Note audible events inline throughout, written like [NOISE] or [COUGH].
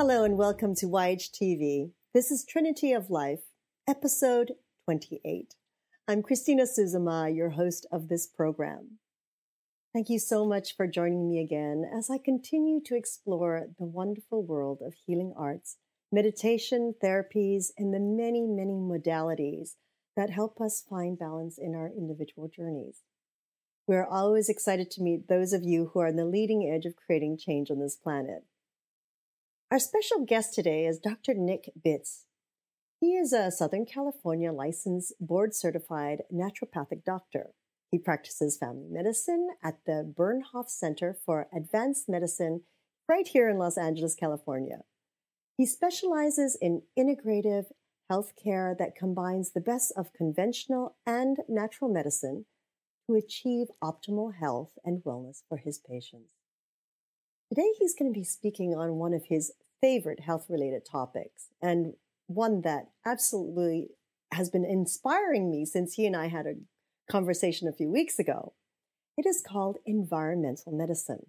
Hello and welcome to YHTV. This is Trinity of Life, episode 28. I'm Christina Suzuma, your host of this program. Thank you so much for joining me again as I continue to explore the wonderful world of healing arts, meditation, therapies, and the many, many modalities that help us find balance in our individual journeys. We're always excited to meet those of you who are on the leading edge of creating change on this planet. Our special guest today is Dr. Nick Bitz. He is a Southern California licensed board certified naturopathic doctor. He practices family medicine at the Bernhoft Center for Advanced Medicine right here in Los Angeles, California. He specializes in integrative healthcare that combines the best of conventional and natural medicine to achieve optimal health and wellness for his patients. Today, he's going to be speaking on one of his favorite health related topics and one that absolutely has been inspiring me since he and I had a conversation a few weeks ago. It is called environmental medicine.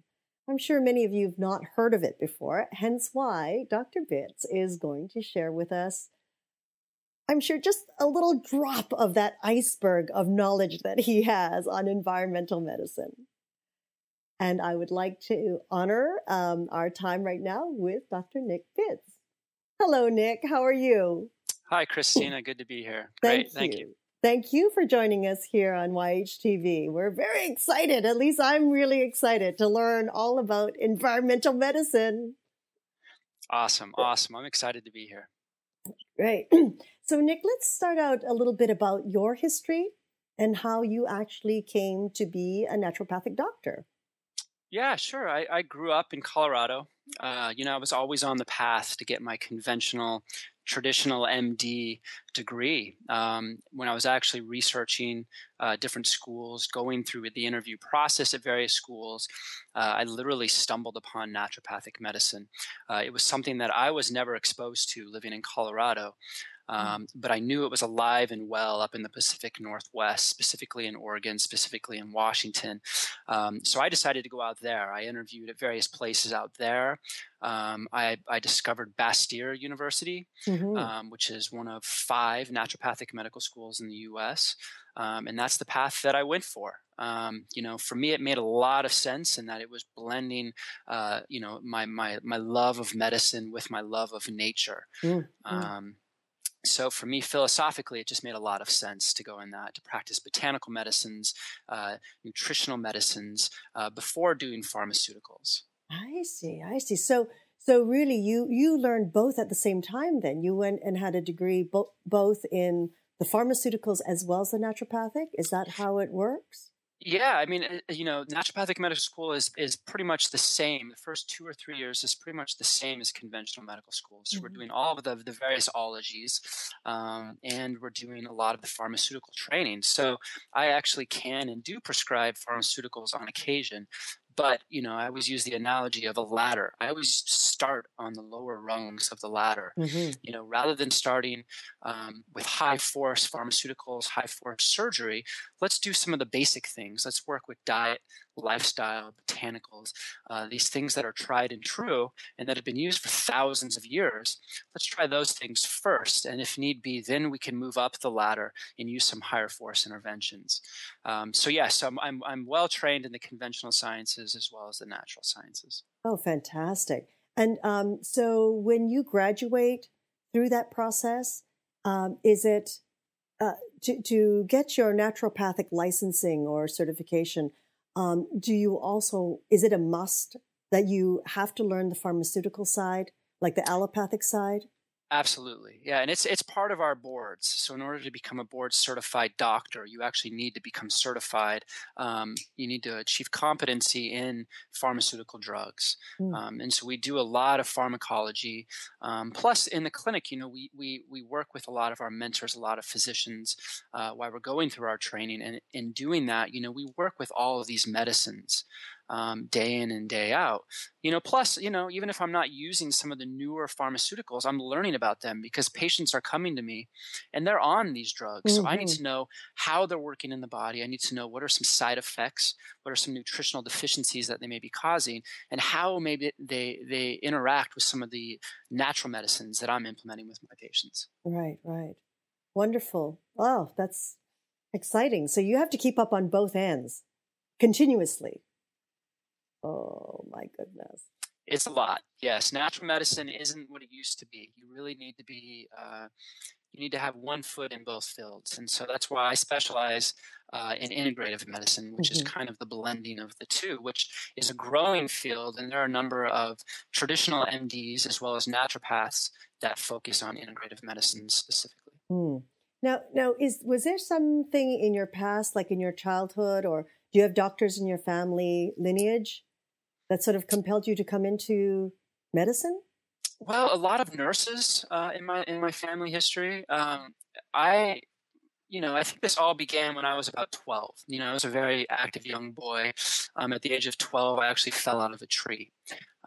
I'm sure many of you have not heard of it before, hence why Dr. Bitz is going to share with us, I'm sure, just a little drop of that iceberg of knowledge that he has on environmental medicine. And I would like to honor um, our time right now with Dr. Nick Bitz. Hello, Nick. How are you? Hi, Christina. Good to be here. [LAUGHS] Great. Thank, Thank you. you. Thank you for joining us here on YHTV. We're very excited. At least I'm really excited to learn all about environmental medicine. Awesome. Awesome. I'm excited to be here. Great. [CLEARS THROAT] So, Nick, let's start out a little bit about your history and how you actually came to be a naturopathic doctor. Yeah, sure. I, I grew up in Colorado. Uh, you know, I was always on the path to get my conventional, traditional MD degree. Um, when I was actually researching uh, different schools, going through the interview process at various schools, uh, I literally stumbled upon naturopathic medicine. Uh, it was something that I was never exposed to living in Colorado. Mm. Um, but I knew it was alive and well up in the Pacific Northwest, specifically in Oregon, specifically in Washington. Um, so I decided to go out there. I interviewed at various places out there. Um, I, I, discovered Bastyr University, mm-hmm. Um, which is one of five naturopathic medical schools in the U.S., um, and that's the path that I went for. Um, you know, for me, it made a lot of sense in that it was blending, uh, you know, my my my love of medicine with my love of nature. Mm-hmm. Um, so for me philosophically it just made a lot of sense to go in that to practice botanical medicines uh, nutritional medicines uh, before doing pharmaceuticals. I see i see. So so really you you learned both at the same time then. You went and had a degree bo- both in the pharmaceuticals as well as the naturopathic? Is that how it works yeah, I mean, you know, naturopathic medical school is is pretty much the same. The first two or three years is pretty much the same as conventional medical school. So mm-hmm. we're doing all of the the various ologies, um, and we're doing a lot of the pharmaceutical training. So I actually can and do prescribe pharmaceuticals on occasion, but you know, I always use the analogy of a ladder. I always start on the lower rungs of the ladder. Mm-hmm. You know, rather than starting um, with high force pharmaceuticals, high force surgery, let's do some of the basic things. Let's work with diet, lifestyle, botanicals, uh, these things that are tried and true and that have been used for thousands of years. Let's try those things first. And if need be, then we can move up the ladder and use some higher force interventions. Um, so, yes, I'm, I'm, I'm well trained in the conventional sciences as well as the natural sciences. Oh, fantastic. And um, so when you graduate through that process, um, is it uh, to, to get your naturopathic licensing or certification? Um, do you also, is it a must that you have to learn the pharmaceutical side, like the allopathic side? Absolutely. Yeah. And it's it's part of our boards. So in order to become a board certified doctor, you actually need to become certified. Um, you need to achieve competency in pharmaceutical drugs. Mm. Um, and so we do a lot of pharmacology. Um, plus in the clinic, you know, we, we, we work with a lot of our mentors, a lot of physicians uh, while we're going through our training. And in doing that, you know, we work with all of these medicines. Um, day in and day out. You know, plus, you know, even if I'm not using some of the newer pharmaceuticals, I'm learning about them because patients are coming to me and they're on these drugs. Mm-hmm. So I need mm-hmm. to know how they're working in the body. I need to know what are some side effects, what are some nutritional deficiencies that they may be causing, and how maybe they they interact with some of the natural medicines that I'm implementing with my patients. Right, right. Wonderful. Oh, that's exciting. So you have to keep up on both ends continuously. Oh my goodness. It's a lot. Yes, natural medicine isn't what it used to be. You really need to be. Uh, you need to have one foot in both fields, and so that's why I specialize uh, in integrative medicine, which mm-hmm. is kind of the blending of the two, which is a growing field, and there are a number of traditional MDs as well as naturopaths that focus on integrative medicine specifically. Mm. Now, now, is was there something in your past, like in your childhood, or do you have doctors in your family lineage that sort of compelled you to come into medicine? Well, a lot of nurses uh, in my in my family history. Um, I, you know, I think this all began when I was about twelve. You know, I was a very active young boy. Um, at the age of twelve, I actually fell out of a tree,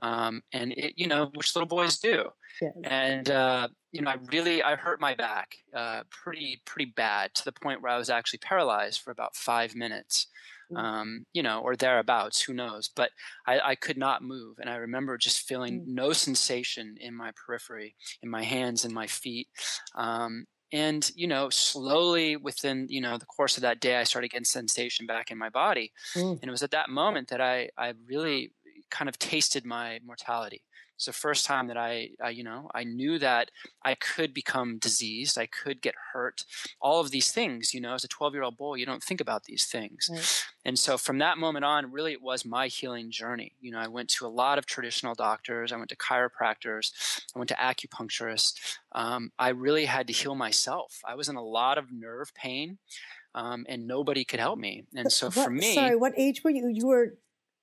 um, and it, you know, which little boys do. Yes. And uh, you know, I really I hurt my back uh, pretty pretty bad to the point where I was actually paralyzed for about five minutes. Um, you know, or thereabouts, who knows? But I, I, could not move. And I remember just feeling mm. no sensation in my periphery, in my hands and my feet. Um, and, you know, slowly within, you know, the course of that day, I started getting sensation back in my body. Mm. And it was at that moment that I, I really kind of tasted my mortality. It's the first time that I, I, you know, I knew that I could become diseased, I could get hurt, all of these things. You know, as a 12 year old boy, you don't think about these things. Right. And so from that moment on, really, it was my healing journey. You know, I went to a lot of traditional doctors, I went to chiropractors, I went to acupuncturists. Um, I really had to heal myself. I was in a lot of nerve pain. Um, and nobody could help me. And so what, for me, sorry, what age were you? You were,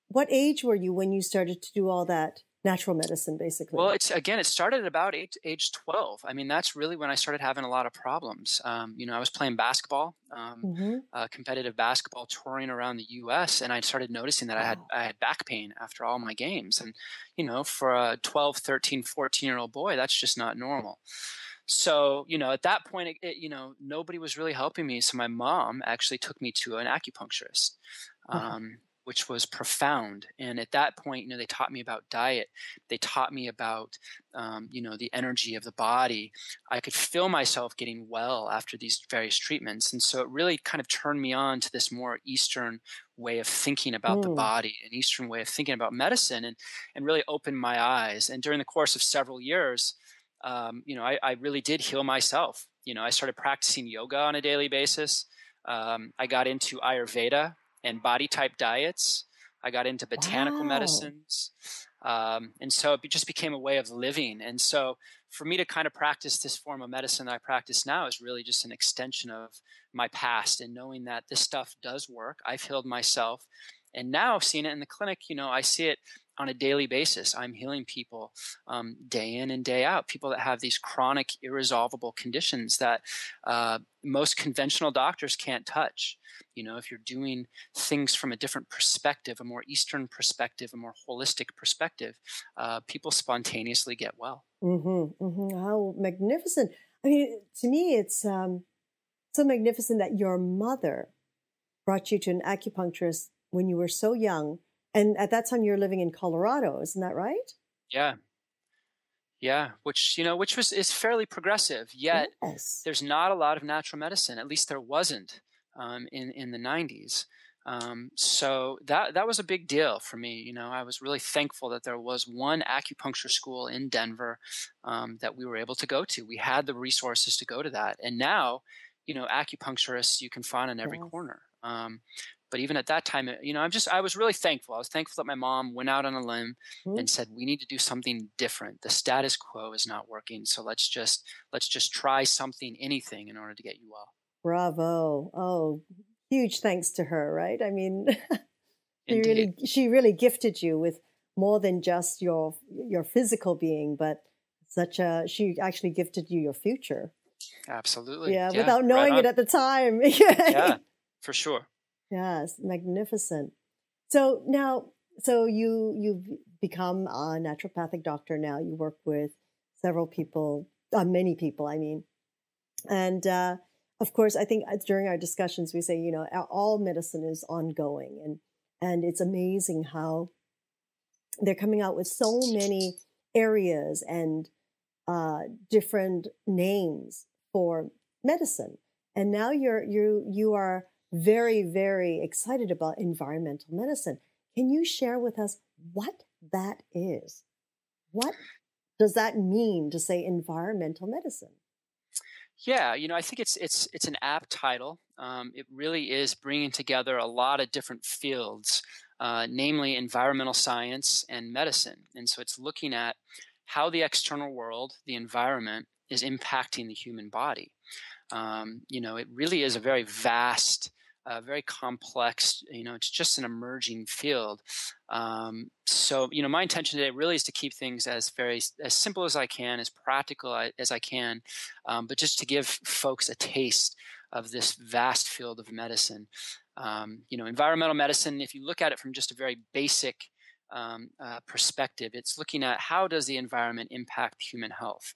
what age were you when you started to do all that? Natural medicine basically. Well it's again it started at about age, age 12 i mean that's really when i started having a lot of problems. Um, you know i was playing basketball um, mm-hmm. uh, competitive basketball touring around the us and i started noticing that wow. i had i had back pain after all my games. And you know for a 12 13 14 year old boy that's just not normal. So you know at that point it, it, you know nobody was really helping me. So my mom actually took me to an acupuncturist. Um, which was profound. And at that point, you know, they taught me about diet. They taught me about, um, you know, the energy of the body. I could feel myself getting well after these various treatments. And so it really kind of turned me on to this more Eastern way of thinking about mm. the body, an Eastern way of thinking about medicine, and, and really opened my eyes. And during the course of several years, um, you know, I, I, really did heal myself. You know, I started practicing yoga on a daily basis. Um, I got into Ayurveda, and body type diets. I got into botanical wow. medicines. Um, and so it just became a way of living. And so for me to kind of practice this form of medicine that I practice now is really just an extension of my past and knowing that this stuff does work. I've healed myself. And now seeing it in the clinic, you know, I see it on a daily basis. I'm healing people um, day in and day out, people that have these chronic, irresolvable conditions that uh, most conventional doctors can't touch. You know, if you're doing things from a different perspective, a more Eastern perspective, a more holistic perspective, uh, people spontaneously get well. Mm-hmm, mm-hmm. How magnificent! I mean, to me, it's um, so magnificent that your mother brought you to an acupuncturist when you were so young and at that time, you're living in Colorado, isn't that right? Yeah. Yeah, which you know, which was is fairly progressive. Yet yes. there's not a lot of natural medicine. At least there wasn't um, in in the '90s. Um, so that that was a big deal for me. You know, I was really thankful that there was one acupuncture school in Denver um, that we were able to go to. We had the resources to go to that, and now, you know, acupuncturists you can find in every yes. corner. Um, but even at that time, you know, I'm just, I was really thankful. I was thankful that my mom went out on a limb mm-hmm. and said, we need to do something different. The status quo is not working. So let's just, let's just try something, anything in order to get you well. Bravo. Oh, huge thanks to her, right? I mean, [LAUGHS] she really, she really gifted you with more than just your, your physical being, but such a, she actually gifted you your future. Absolutely. Yeah, yeah without knowing right it at the time. [LAUGHS] yeah, for sure. Yes, magnificent. So now, so you you've become a naturopathic doctor now. You work with several people, uh, many people, I mean, and uh, of course, I think uh, during our discussions we say, you know, all medicine is ongoing, and and it's amazing how they're coming out with so many areas and uh, different names for medicine. And now you're you you are very very excited about environmental medicine. Can you share with us what that is? What does that mean to say environmental medicine? Yeah, you know, I think it's it's it's an apt title. Um, it really is bringing together a lot of different fields, uh, namely environmental science and medicine. And so it's looking at how the external world, the environment, is impacting the human body. Um, you know, it really is a very vast, uh, very complex. You know, it's just an emerging field. Um, so, you know, my intention today really is to keep things as very as simple as I can, as practical as I can, um, but just to give folks a taste of this vast field of medicine. Um, you know, environmental medicine. If you look at it from just a very basic um, uh, perspective. It's looking at how does the environment impact human health.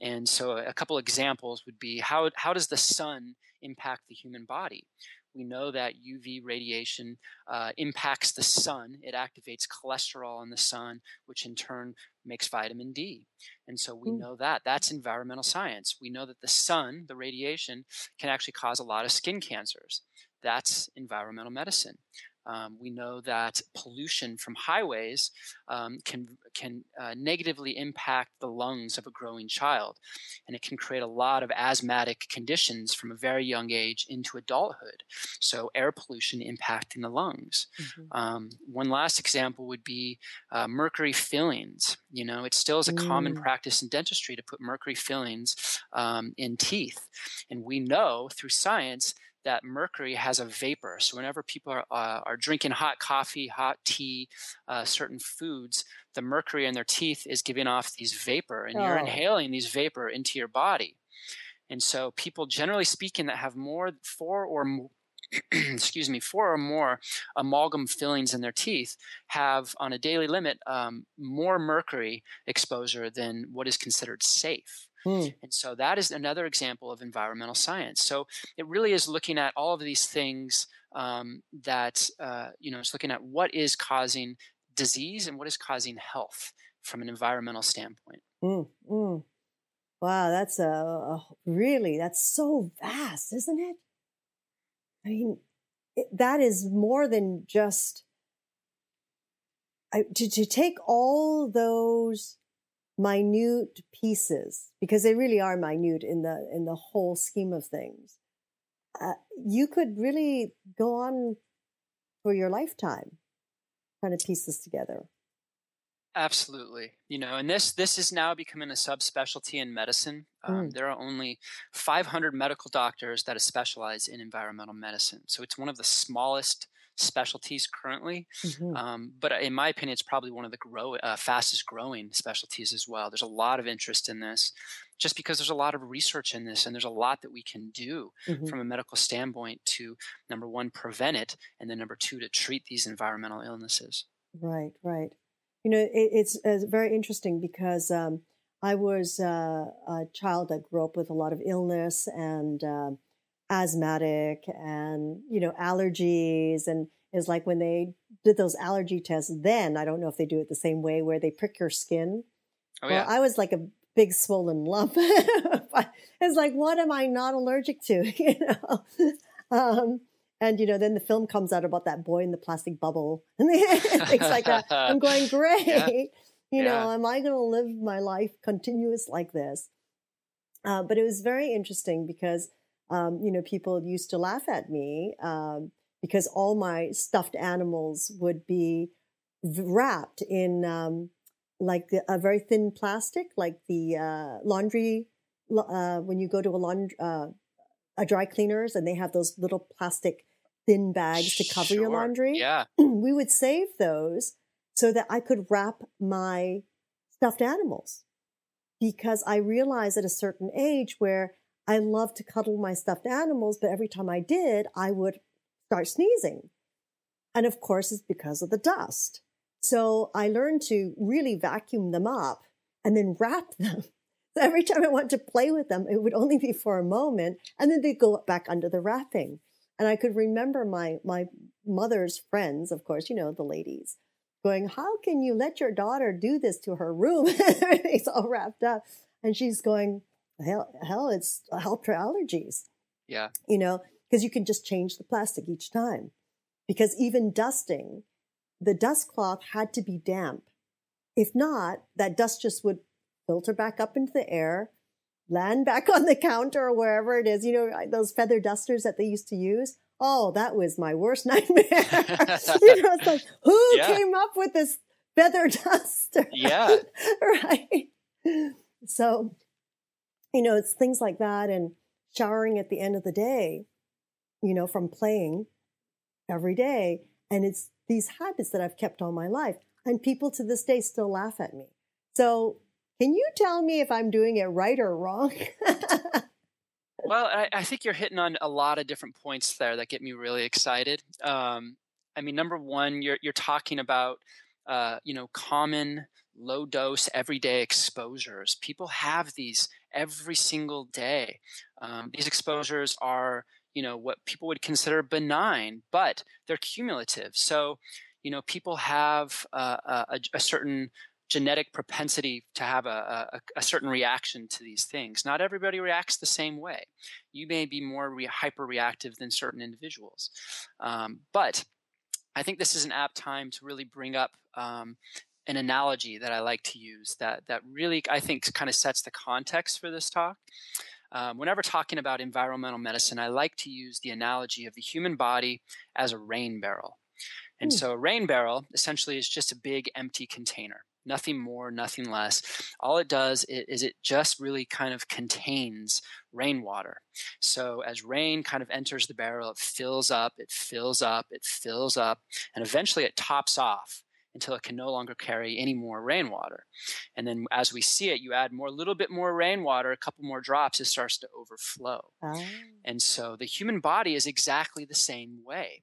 And so a couple examples would be how, how does the sun impact the human body? We know that UV radiation uh, impacts the sun. It activates cholesterol in the sun, which in turn makes vitamin D. And so we mm. know that. That's environmental science. We know that the sun, the radiation, can actually cause a lot of skin cancers. That's environmental medicine. Um, we know that pollution from highways um, can can uh, negatively impact the lungs of a growing child, and it can create a lot of asthmatic conditions from a very young age into adulthood. So, air pollution impacting the lungs. Mm-hmm. Um, one last example would be uh, mercury fillings. You know, it still is a mm. common practice in dentistry to put mercury fillings um, in teeth, and we know through science that mercury has a vapor. So whenever people are, uh, are drinking hot coffee, hot tea, uh, certain foods, the mercury in their teeth is giving off these vapor, and oh. you're inhaling these vapor into your body. And so people, generally speaking, that have more four or more, [CLEARS THROAT] excuse me, four or more amalgam fillings in their teeth have, on a daily limit, um, more mercury exposure than what is considered safe. Mm. And so that is another example of environmental science. So it really is looking at all of these things um, that, uh, you know, it's looking at what is causing disease and what is causing health from an environmental standpoint. Mm, mm. Wow, that's a, a, really, that's so vast, isn't it? I mean, it, that is more than just I, to, to take all those minute pieces because they really are minute in the in the whole scheme of things uh, you could really go on for your lifetime trying to piece this together. Absolutely. You know and this this is now becoming a subspecialty in medicine. Um, mm. there are only 500 medical doctors that specialize in environmental medicine. So it's one of the smallest specialties currently. Mm-hmm. Um, but in my opinion, it's probably one of the grow, uh, fastest growing specialties as well. There's a lot of interest in this just because there's a lot of research in this and there's a lot that we can do mm-hmm. from a medical standpoint to number one, prevent it, and then number two, to treat these environmental illnesses. Right, right. You know, it, it's, it's, very interesting because um, I was uh, a child that grew up with a lot of illness and um, asthmatic and you know allergies and is like when they did those allergy tests then i don't know if they do it the same way where they prick your skin. Oh, yeah. well i was like a big swollen lump. [LAUGHS] It's like what am i not allergic to? [LAUGHS] You know? Um, and you know then the film comes out about that boy in the plastic bubble. [LAUGHS] And things like that i'm going great. Yeah. you yeah. know am i going to live my life continuous like this? Uh, but it was very interesting because um, you know, people used to laugh at me um, because all my stuffed animals would be wrapped in um, like a very thin plastic, like the uh, laundry. Uh, when you go to a laundry, uh, a dry cleaners, and they have those little plastic thin bags to cover sure. your laundry. Yeah, [CLEARS THROAT] we would save those so that I could wrap my stuffed animals because I realized at a certain age where I love to cuddle my stuffed animals, but every time I did, I would start sneezing. And of course, it's because of the dust. So I learned to really vacuum them up and then wrap [LAUGHS] them. So every time I wanted to play with them, it would only be for a moment and then they'd go back under the wrapping. And I could remember my, my mother's friends, of course, you know, the ladies going, how can you let your daughter do this to her room? [LAUGHS] Everything's all wrapped up. And she's going, hell, hell, it's helped her allergies. Yeah. You know, because you can just change the plastic each time. Because even dusting, the dust cloth had to be damp. If not, that dust just would filter back up into the air, land back [LAUGHS] on the counter or wherever it is. You know, those feather dusters that they used to use. Oh, that was my worst [LAUGHS] nightmare. [LAUGHS] you know, it's like, who yeah. came up with this feather duster? Yeah. right. So, you know, it's things like that and showering at the end of the day, you know, from playing every day. And it's these habits that I've kept all my life. And people to this day still laugh at me. So can you tell me if I'm doing it right or wrong? [LAUGHS] well, I, I, think you're hitting on a lot of different points there that get me really excited. Um, I mean, number one, you're you're talking about uh, you know common low dose everyday exposures. People have these every single day. Um, these exposures are you know what people would consider benign, but they're cumulative. So you know people have uh, a, a certain genetic propensity to have a, a, a, certain reaction to these things. Not everybody reacts the same way. You may be more re- hyper reactive than certain individuals. Um, but I think this is an apt time to really bring up um, an analogy that I like to use that, that really, I think, kind of sets the context for this talk. Um, whenever talking about environmental medicine, I like to use the analogy of the human body as a rain barrel. And hmm. so a rain barrel essentially is just a big empty container nothing more, nothing less. All it does is it just really kind of contains rainwater. So as rain kind of enters the barrel, it fills up, it fills up, it fills up, and eventually it tops off until it can no longer carry any more rainwater. And then as we see it, you add more, a little bit more rainwater, a couple more drops, it starts to overflow. Oh. And so the human body is exactly the same way.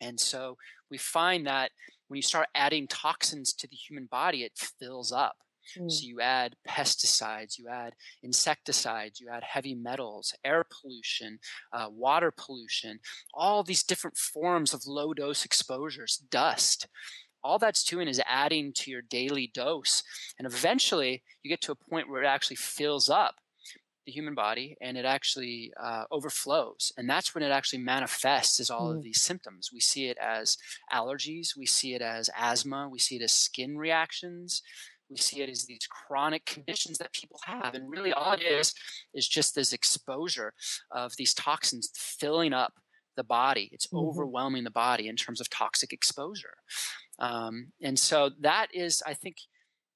And so we find that when you start adding toxins to the human body, it fills up. Mm. So you add pesticides, you add insecticides, you add heavy metals, air pollution, uh, water pollution, all these different forms of low dose exposures, dust. All that's doing is adding to your daily dose. And eventually you get to a point where it actually fills up the human body and it actually uh, overflows. And that's when it actually manifests as all mm. of these symptoms. We see it as allergies, we see it as asthma, we see it as skin reactions. We see it as these chronic conditions that people have. And really, all it is is just this exposure of these toxins filling up the body. It's mm-hmm. overwhelming the body in terms of toxic exposure. Um, and so that is, I think,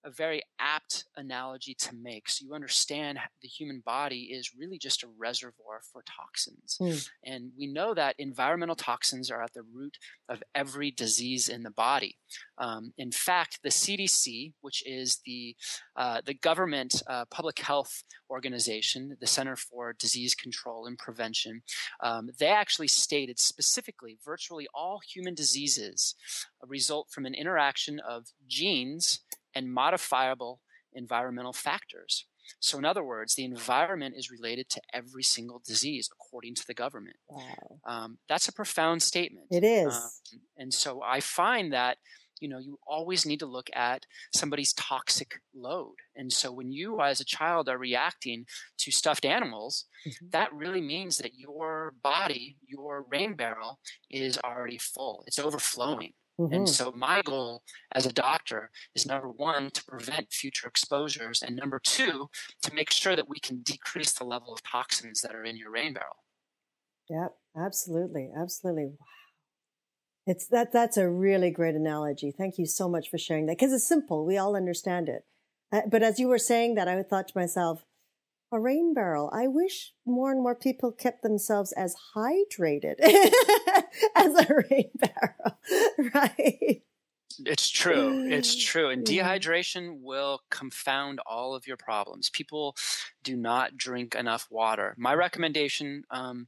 a very apt analogy to make. So you understand the human body is really just a reservoir for toxins. Mm. And we know that environmental toxins are at the root of every disease in the body. Um, in fact, the CDC, which is the, uh, the government uh, public health organization, the Center for Disease Control and Prevention, um, they actually stated specifically virtually all human diseases result from an interaction of genes and modifiable environmental factors. So, in other words, the environment is related to every single disease according to the government. Wow. Um, that's a profound statement. It is. Um, and so I find that you know you always need to look at somebody's toxic load and so when you as a child are reacting to stuffed animals mm-hmm. that really means that your body your rain barrel is already full it's overflowing Mm-hmm. And so my goal as a doctor is number one, to prevent future exposures, and number two, to make sure that we can decrease the level of toxins that are in your rain barrel. Yep, absolutely. Absolutely. Wow. It's that that's a really great analogy. Thank you so much for sharing that because it's simple. We all understand it. Uh, but as you were saying that, I thought to myself, a rain barrel. I wish more and more people kept themselves as hydrated [LAUGHS] as a rain [LAUGHS] barrel, right? It's true. It's [SIGHS] true. And dehydration will confound all of your problems. People do not drink enough water. My recommendation um,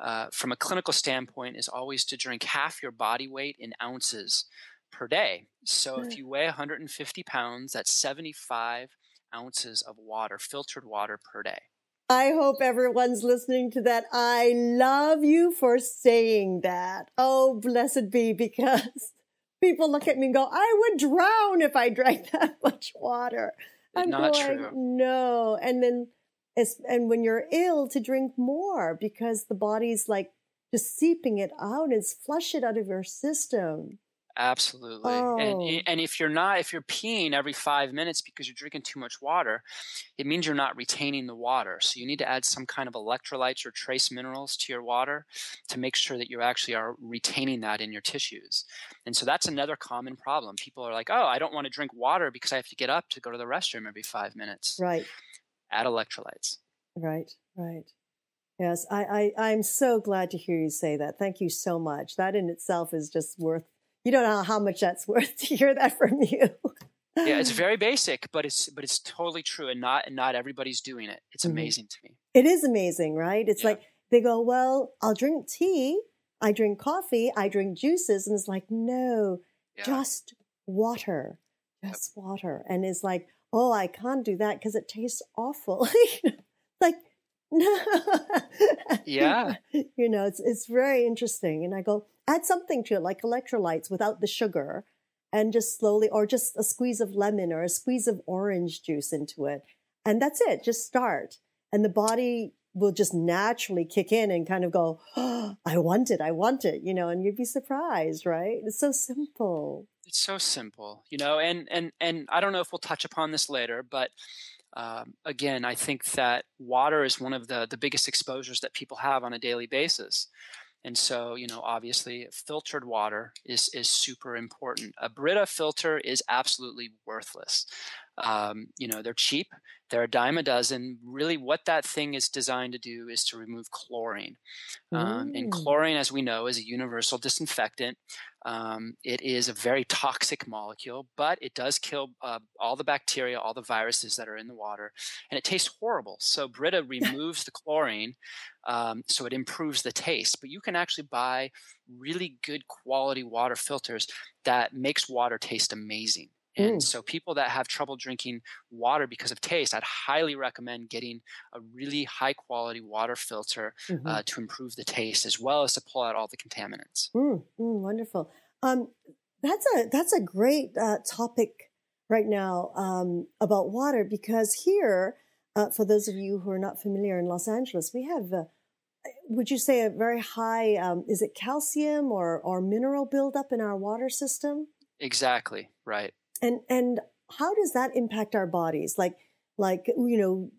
uh, from a clinical standpoint is always to drink half your body weight in ounces per day. So if you weigh 150 pounds, that's 75 ounces of water, filtered water per day. I hope everyone's listening to that. I love you for saying that. Oh, blessed be, because [LAUGHS] people look at me and go, I would drown if I drank [LAUGHS] that much water. I'm Not going, true. no. And then, as and when you're ill, to drink more because the body's like just seeping it out and flush it out of your system. Absolutely. Oh. And and if you're not if you're peeing every 5 minutes because you're drinking too much water, it means you're not retaining the water. So you need to add some kind of electrolytes or trace minerals to your water to make sure that you actually are retaining that in your tissues. And so that's another common problem. People are like, "Oh, I don't want to drink water because I have to get up to go to the restroom every 5 minutes." Right. Add electrolytes. Right, right. Yes, I, I, I'm so glad to hear you say that. Thank you so much. That in itself is just worth you don't know how much that's [LAUGHS] worth to hear that from you. yeah, it's [LAUGHS] very basic, but it's but it's totally true, and not and not everybody's doing it. It's mm-hmm. amazing to me. It is amazing, right? It's yeah. like they go, well, I'll drink tea, I drink coffee, I drink juices, and it's like, no, yeah. just water, just yep. water, and it's like, oh, I can't do that because it tastes awful. [LAUGHS] like, no, yeah, you know, it's it's very interesting, and I go, add something to it like electrolytes without the sugar and just slowly or just a squeeze of lemon or a squeeze of orange juice into it. And that's it just start. And the body will just naturally kick in and kind of go oh, [GASPS] i want it i want it you know and you'd be surprised right? It's so simple. It's so simple you know and and and i don't know if we'll touch upon this later but um, again i think that water is one of the the biggest exposures that people have on a daily basis and so, you know, obviously filtered water is, is super important. A Brita filter is absolutely worthless. Um, you know, they're cheap. They're a dime a dozen. Really, what that thing is designed to do is to remove chlorine. Um, and chlorine, as we know, is a universal disinfectant. Um, it is a very toxic molecule, but it does kill uh, all the bacteria, all the viruses that are in the water, and it tastes horrible. So Brita [LAUGHS] removes the chlorine, um, so it improves the taste. But you can actually buy really good quality water filters that makes water taste amazing. And mm. so, people that have trouble drinking water because of taste, I'd highly recommend getting a really high quality water filter mm-hmm. uh, to improve the taste, as well as to pull out all the contaminants. Mm, mm, wonderful. Um, that's a that's a great uh, topic right now um, about water because here, uh, for those of you who are not familiar in Los Angeles, we have. Uh, would you say a very high? Um, is it calcium or or mineral buildup in our water system? Exactly right. And and how does that impact our bodies? Like like you know,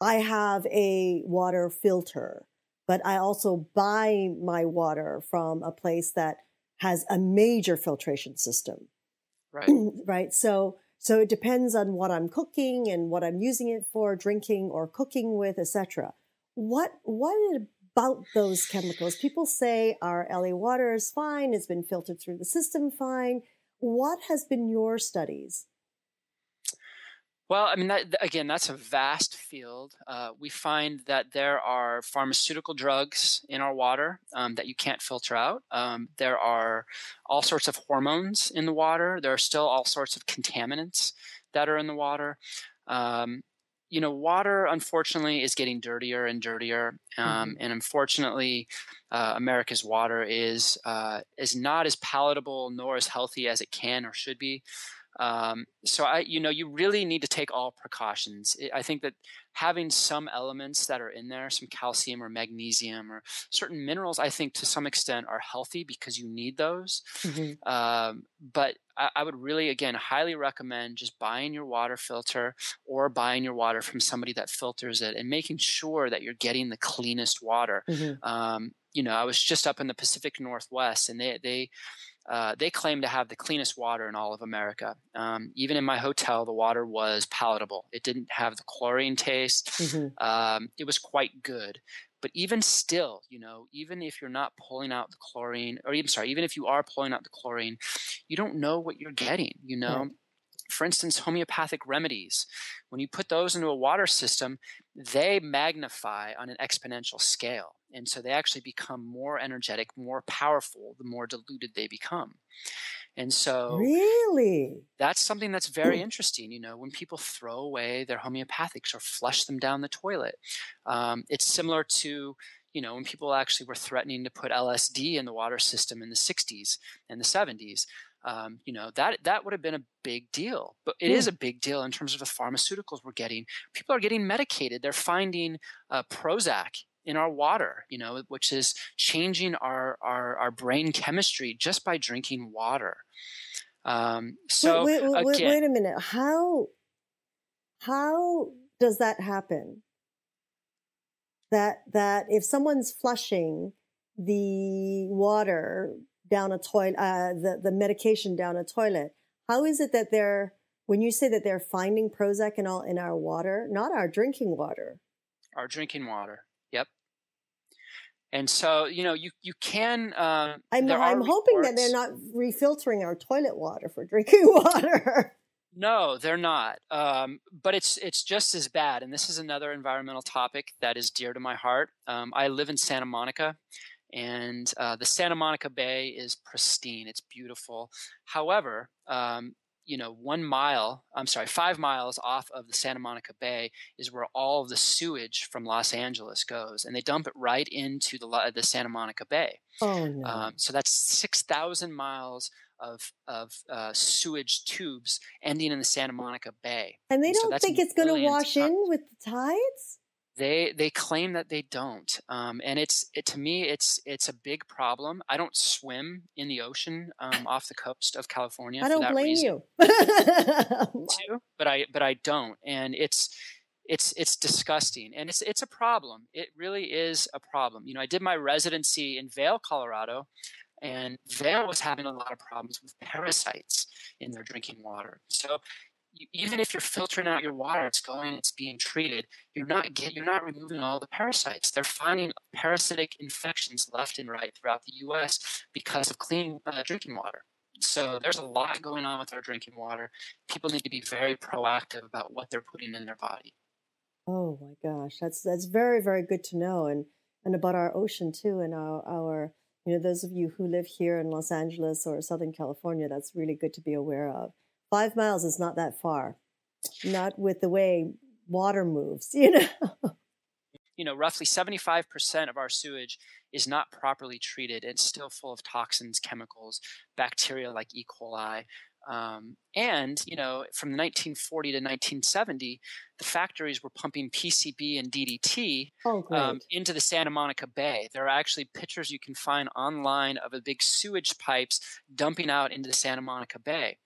I have a water filter, but I also buy my water from a place that has a major filtration system. Right. [CLEARS THROAT] right. So so it depends on what I'm cooking and what I'm using it for, drinking or cooking with, etc. What what about those chemicals? People say our LA water is fine, it's been filtered through the system fine. What has been your studies? Well, I mean, that, again, that's a vast field. Uh, we find that there are pharmaceutical drugs in our water um, that you can't filter out. Um, there are all sorts of hormones in the water. There are still all sorts of contaminants that are in the water. Um, you know, water unfortunately is getting dirtier and dirtier, um, mm-hmm. and unfortunately, uh, America's water is uh, is not as palatable nor as healthy as it can or should be. Um, so I, you know, you really need to take all precautions. I think that having some elements that are in there, some calcium or magnesium or certain minerals, I think to some extent are healthy because you need those. Mm-hmm. Um, but I, I, would really, again, highly recommend just buying your water filter or buying your water from somebody that filters it and making sure that you're getting the cleanest water. Mm-hmm. Um, you know, I was just up in the Pacific Northwest and they, they, uh, they claim to have the cleanest water in all of America. Um, even in my hotel, the water was palatable. It didn't have the chlorine taste. Mm-hmm. Um, it was quite good. But even still, you know, even if you're not pulling out the chlorine, or even sorry, even if you are pulling out the chlorine, you don't know what you're getting. You know, right for instance, homeopathic remedies, when you put those into a water system, they magnify on an exponential scale. And so they actually become more energetic, more powerful, the more diluted they become. And so, really, that's something that's very [CLEARS THROAT] interesting. You know, when people throw away their homeopathics or flush them down the toilet, um, it's similar to you know, when people actually were threatening to put LSD in the water system in the 60s and the 70s, um, you know that that would have been a big deal. But it is a big deal in terms of the pharmaceuticals we're getting. People are getting medicated. They're finding uh, prozac in our water you know which is changing our our, our brain chemistry just by drinking water. Um, so wait, wait, wait, again, wait a minute. How how does that happen? That that if someone's flushing the water down a toilet, uh, the, the medication down a toilet. How is it that they're, when you say that they're finding Prozac and all in our water, not our drinking water? Our drinking water. Yep. And so, you know, you, you can, uh, I'm, I'm hoping that they're not refiltering our toilet water for [LAUGHS] drinking water. No, they're not. Um, but it's it's just as bad. And this is another environmental topic that is dear to my heart. Um, I live in Santa Monica, and uh, the Santa Monica Bay is pristine. It's beautiful. However, um, you know, one mile, I'm sorry, five miles off of the Santa Monica Bay is where all of the sewage from Los Angeles goes, and they dump it right into the the Santa Monica Bay. Oh no! Um, so that's six thousand miles of of uh, sewage tubes ending in the Santa Monica Bay. And they don't so think it's going to wash in with the tides. They they claim that they don't, um, and it's it to me it's it's a big problem. I don't swim in the ocean um, off the coast of California. I don't blame reason. you. [LAUGHS] too, but I but I don't, and it's it's it's disgusting and it's it's a problem. It really is a problem. You know, I did my residency in Vail, Colorado, and Vail was having a lot of problems with parasites in their drinking water. So even if you're filtering out your water, it's going, it's being treated. You're not get, you're not removing all the parasites. They're finding parasitic infections left and right throughout the U.S. because of clean uh, drinking water. So there's a lot going on with our drinking water. People need to be very proactive about what they're putting in their body. Oh my gosh, that's that's very very good to know, and and about our ocean too, and our our you know those of you who live here in Los Angeles or Southern California, that's really good to be aware of five miles is not that far, not with the way water moves, [LAUGHS] you know. you know, roughly 75% of our sewage is not properly treated. It's still full of toxins, chemicals, bacteria like E. coli, um, and, you know, from 1940 to 1970, the factories were pumping PCB and DDT oh, um, into the Santa Monica Bay. There are actually pictures you can find online of a big sewage pipes dumping out into the Santa Monica Bay.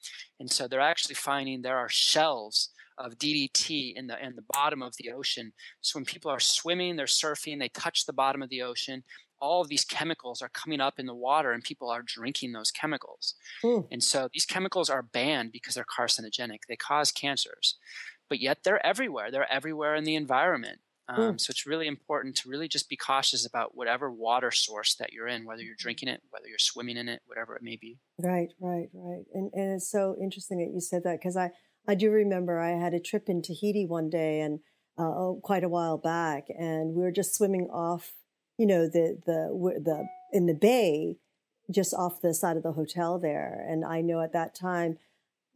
And so they're actually finding there are shells of DDT in the in the bottom of the ocean. So when people are swimming, they're surfing, they touch the bottom of the ocean, all of these chemicals are coming up in the water and people are drinking those chemicals. Mm. And so these chemicals are banned because they're carcinogenic. They cause cancers. But yet they're everywhere. They're everywhere in the environment. Um, mm. So it's really important to really just be cautious about whatever water source that you're in, whether you're drinking it, whether you're swimming in it, whatever it may be. Right, right, right. And and it's so interesting that you said that because I I do remember I had a trip in Tahiti one day and uh, oh, quite a while back, and we were just swimming off you know, the, the, the, in the bay, just off the side of the hotel there. And I know at that time,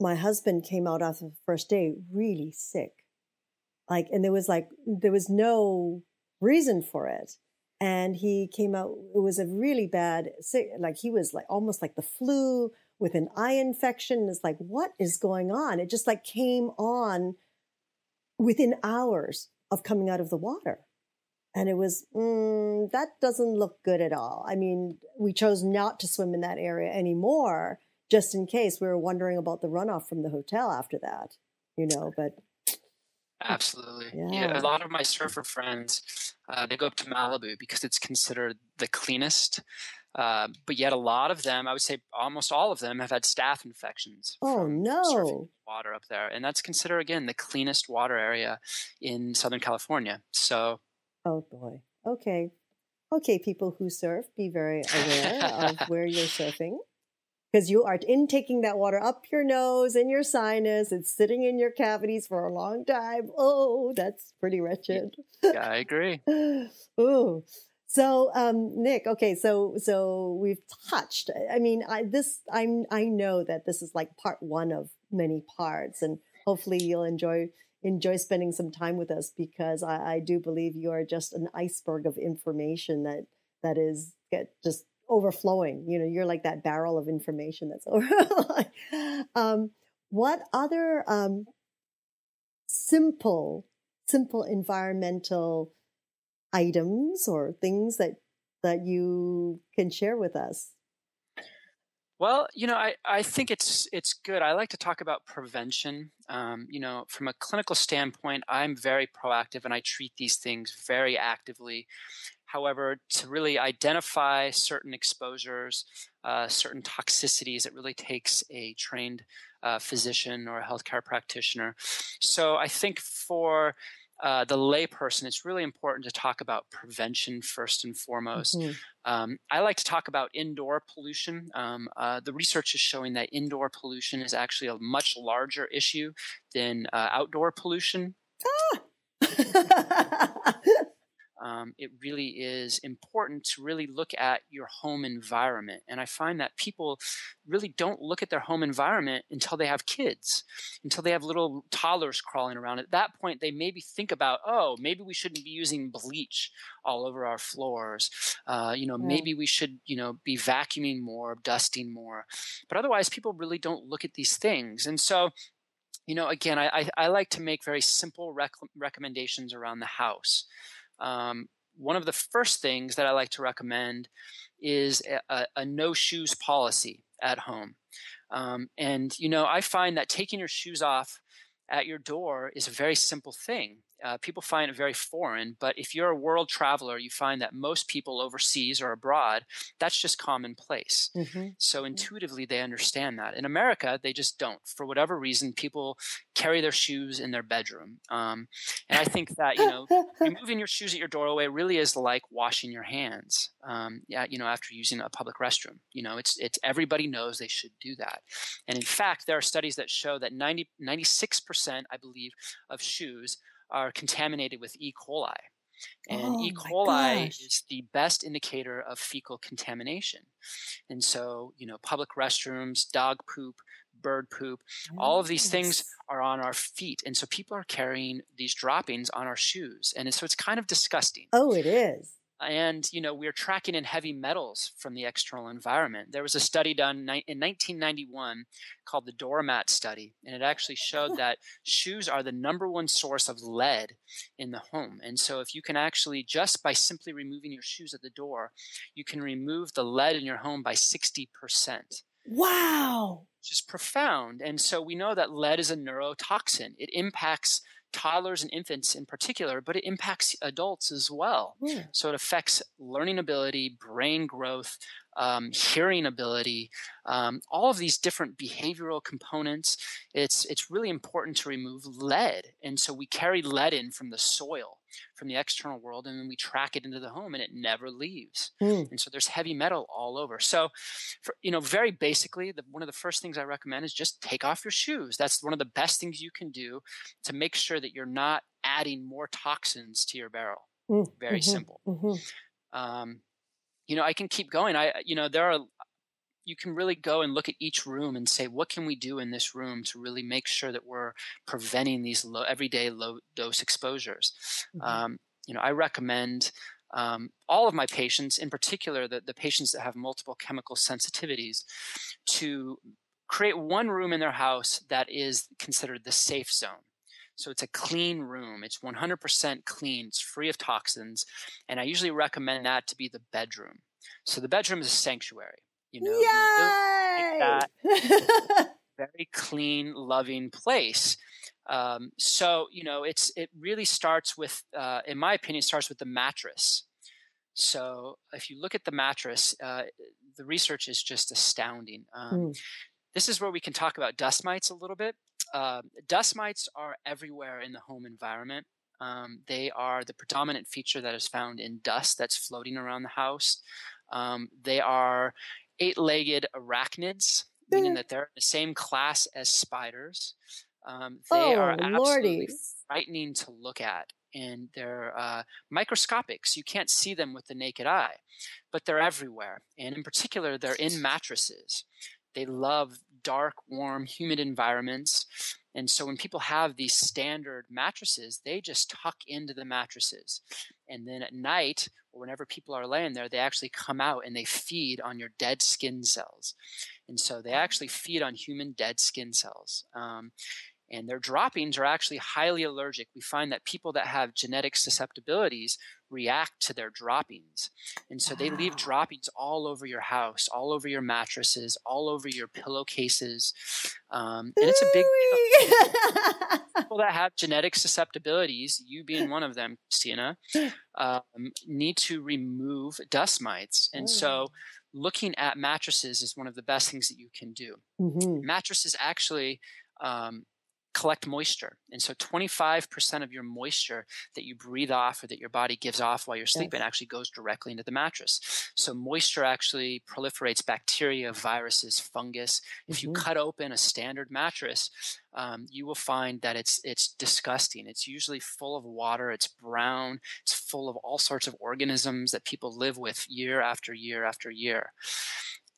my husband came out after the first day really sick. Like, and there was like, there was no reason for it. And he came out, it was a really bad sick, like he was like almost like the flu with an eye infection. It's like, what is going on? It just like came on within hours of coming out of the water and it was mm, that doesn't look good at all. I mean we chose not to swim in that area anymore just in case we were wondering about the runoff from the hotel after that you know but absolutely. Yeah, yeah. a lot of my surfer friends uh, they go up to malibu because it's considered the cleanest uh, but yet a lot of them i would say almost all of them have had staph infections oh no. water up there and that's considered again the cleanest water area in southern california. So Oh boy. Okay. Okay, people who surf, be very aware of [LAUGHS] where you're surfing. because you are intaking that water up your nose and your sinus. It's sitting in your cavities for a long time. Oh, that's pretty wretched. Yeah, I agree. [LAUGHS] Ooh. So, um, Nick, okay, so so we've touched. I mean, I this I'm I know that this is like part one of many parts, and hopefully you'll enjoy enjoy spending some time with us because I, I do believe you are just an iceberg of information that that is get just overflowing. You know, you're like that barrel of information that's [LAUGHS] over. um, what other um, simple simple environmental items or things that that you can share with us? Well, you know, I, I think it's it's good. I like to talk about prevention. Um, you know, from a clinical standpoint, I'm very proactive and I treat these things very actively. However, to really identify certain exposures, uh, certain toxicities, it really takes a trained uh, physician or a healthcare practitioner. So I think for uh, the layperson, it's really important to talk about prevention first and foremost. Mm-hmm. Um, I like to talk about indoor pollution. Um, uh, the research is showing that indoor pollution is actually a much larger issue than uh, outdoor pollution. Ah! [LAUGHS] um, it really is important to really look at your home environment. And I find that people really don't look at their home environment until they have kids, until they have little toddlers crawling around. At that point, they maybe think about, oh, maybe we shouldn't be using bleach all over our floors. Uh, you know, maybe we should, you know, be vacuuming more, dusting more. But otherwise, people really don't look at these things. And so, you know, again, I, I, I like to make very simple rec- recommendations around the house um, one of the first things that I like to recommend is a, a no shoes policy at home. Um, and, you know, I find that taking your shoes off at your door is a very simple thing uh, people find it very foreign. But if you're a world traveler, you find that most people overseas or abroad, that's just commonplace. Mm-hmm. So intuitively, they understand that. In America, they just don't. For whatever reason, people carry their shoes in their bedroom. Um, and I think that, you know, removing your shoes at your doorway really is like washing your hands, um, yeah, you know, after using a public restroom. You know, it's, it's everybody knows they should do that. And in fact, there are studies that show that 90, 96%, I believe, of shoes are contaminated with E. coli. And oh, E. coli is the best indicator of fecal contamination. And so, you know, public restrooms, dog poop, bird poop, yes. all of these things are on our feet. And so people are carrying these droppings on our shoes. And so it's kind of disgusting. Oh, it is and you know we're tracking in heavy metals from the external environment. There was a study done in 1991 called the doormat study and it actually showed [LAUGHS] that shoes are the number one source of lead in the home. And so if you can actually just by simply removing your shoes at the door you can remove the lead in your home by 60% wow! Which is profound. And so we know that lead is a neurotoxin. It impacts toddlers and infants in particular, but it impacts adults as well. Yeah. So it affects learning ability, brain growth, um, hearing ability, um, all of these different behavioral components. It's it's really important to remove lead, and so we carry lead in from the soil, from the external world, and then we track it into the home, and it never leaves. Mm. And so there's heavy metal all over. So, for, you know, very basically, the, one of the first things I recommend is just take off your shoes. That's one of the best things you can do to make sure that you're not adding more toxins to your barrel. Mm. Very mm-hmm. simple. Mm-hmm. Um, you know, I can keep going. I, you know, there are, you can really go and look at each room and say, what can we do in this room to really make sure that we're preventing these low, everyday low dose exposures? Mm-hmm. Um, you know, I recommend um, all of my patients, in particular the, the patients that have multiple chemical sensitivities, to create one room in their house that is considered the safe zone. So it's a clean room. It's 100% clean. It's free of toxins. And I usually recommend that to be the bedroom. So the bedroom is a sanctuary. You know, Yay! [LAUGHS] very clean, loving place. Um, so you know, it's it really starts with, uh, in my opinion, starts with the mattress. So if you look at the mattress, uh, the research is just astounding. Um, mm. This is where we can talk about dust mites a little bit. Uh, dust mites are everywhere in the home environment. Um, they are the predominant feature that is found in dust that's floating around the house. Um, they are eight-legged arachnids, meaning that they're in the same class as spiders. Um, they oh, are absolutely Lordy. frightening to look at, and they're uh, microscopic, so you can't see them with the naked eye, but they're everywhere. And in particular, they're in mattresses. They love dark, warm, humid environments. And so when people have these standard mattresses, they just tuck into the mattresses. And then at night, or whenever people are laying there, they actually come out and they feed on your dead skin cells. And so they actually feed on human dead skin cells. Um, and their droppings are actually highly allergic. We find that people that have genetic susceptibilities react to their droppings. And so they leave droppings all over your house, all over your mattresses, all over your pillowcases. Um, and it's a big deal. People that have genetic susceptibilities, you being one of them, Christina, um, need to remove dust mites. And so looking at mattresses is one of the best things that you can do. Mhm. Mattresses actually um, collect moisture. And so 25% of your moisture that you breathe off or that your body gives off while you're sleeping Yes. actually goes directly into the mattress. So moisture actually proliferates bacteria, viruses, fungus. If you Mhm. cut open a standard mattress, um, you will find that it's it's disgusting. It's usually full of water. It's brown. It's full of all sorts of organisms that people live with year after year after year.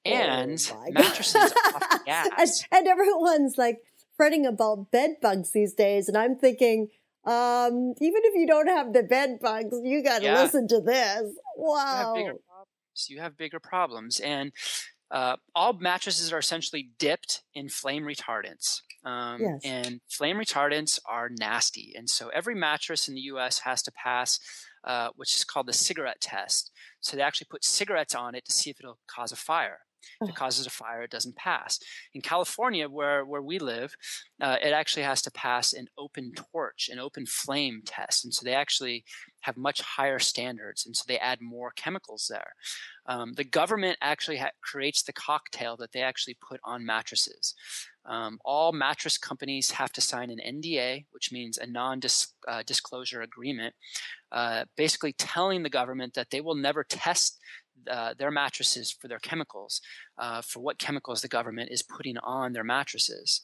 And Oh [LAUGHS] mattresses and, gas. and everyone's like fretting about bed bugs these days. And I'm thinking, um, even if you don't have the bed bugs, you got to Yeah. listen to this. you have Wow. bigger problems. You have bigger problems, and uh, all mattresses are essentially dipped in flame retardants. Um, Yes. And flame retardants are nasty, and so every mattress in the U.S. has to pass, uh, which is called the cigarette test. So they actually put cigarettes on it to see if it'll cause a fire. If it causes a fire, it doesn't pass. In California, where where we live, uh, it actually has to pass an open torch, an open flame test, and so they actually have much higher standards, and so they add more chemicals there. Um, the government actually ha- creates the cocktail that they actually put on mattresses. Um, all mattress companies have to sign an NDA, which means a non-disclosure agreement, uh, basically telling the government that they will never test uh, their mattresses for their chemicals, uh, for what chemicals the government is putting on their mattresses.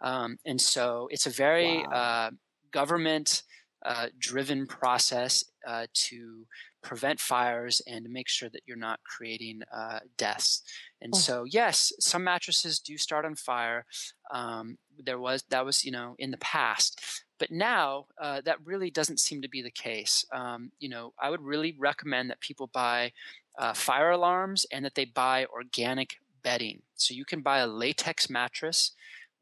Um, and so it's a very Wow. uh, government uh, driven process uh, to prevent fires and to make sure that you're not creating uh, deaths. And Oh. so, yes, some mattresses do start on fire. Um, there was that was you know in the past, but now uh, that really doesn't seem to be the case. Um, you know, I would really recommend that people buy uh, fire alarms and that they buy organic bedding. So you can buy a latex mattress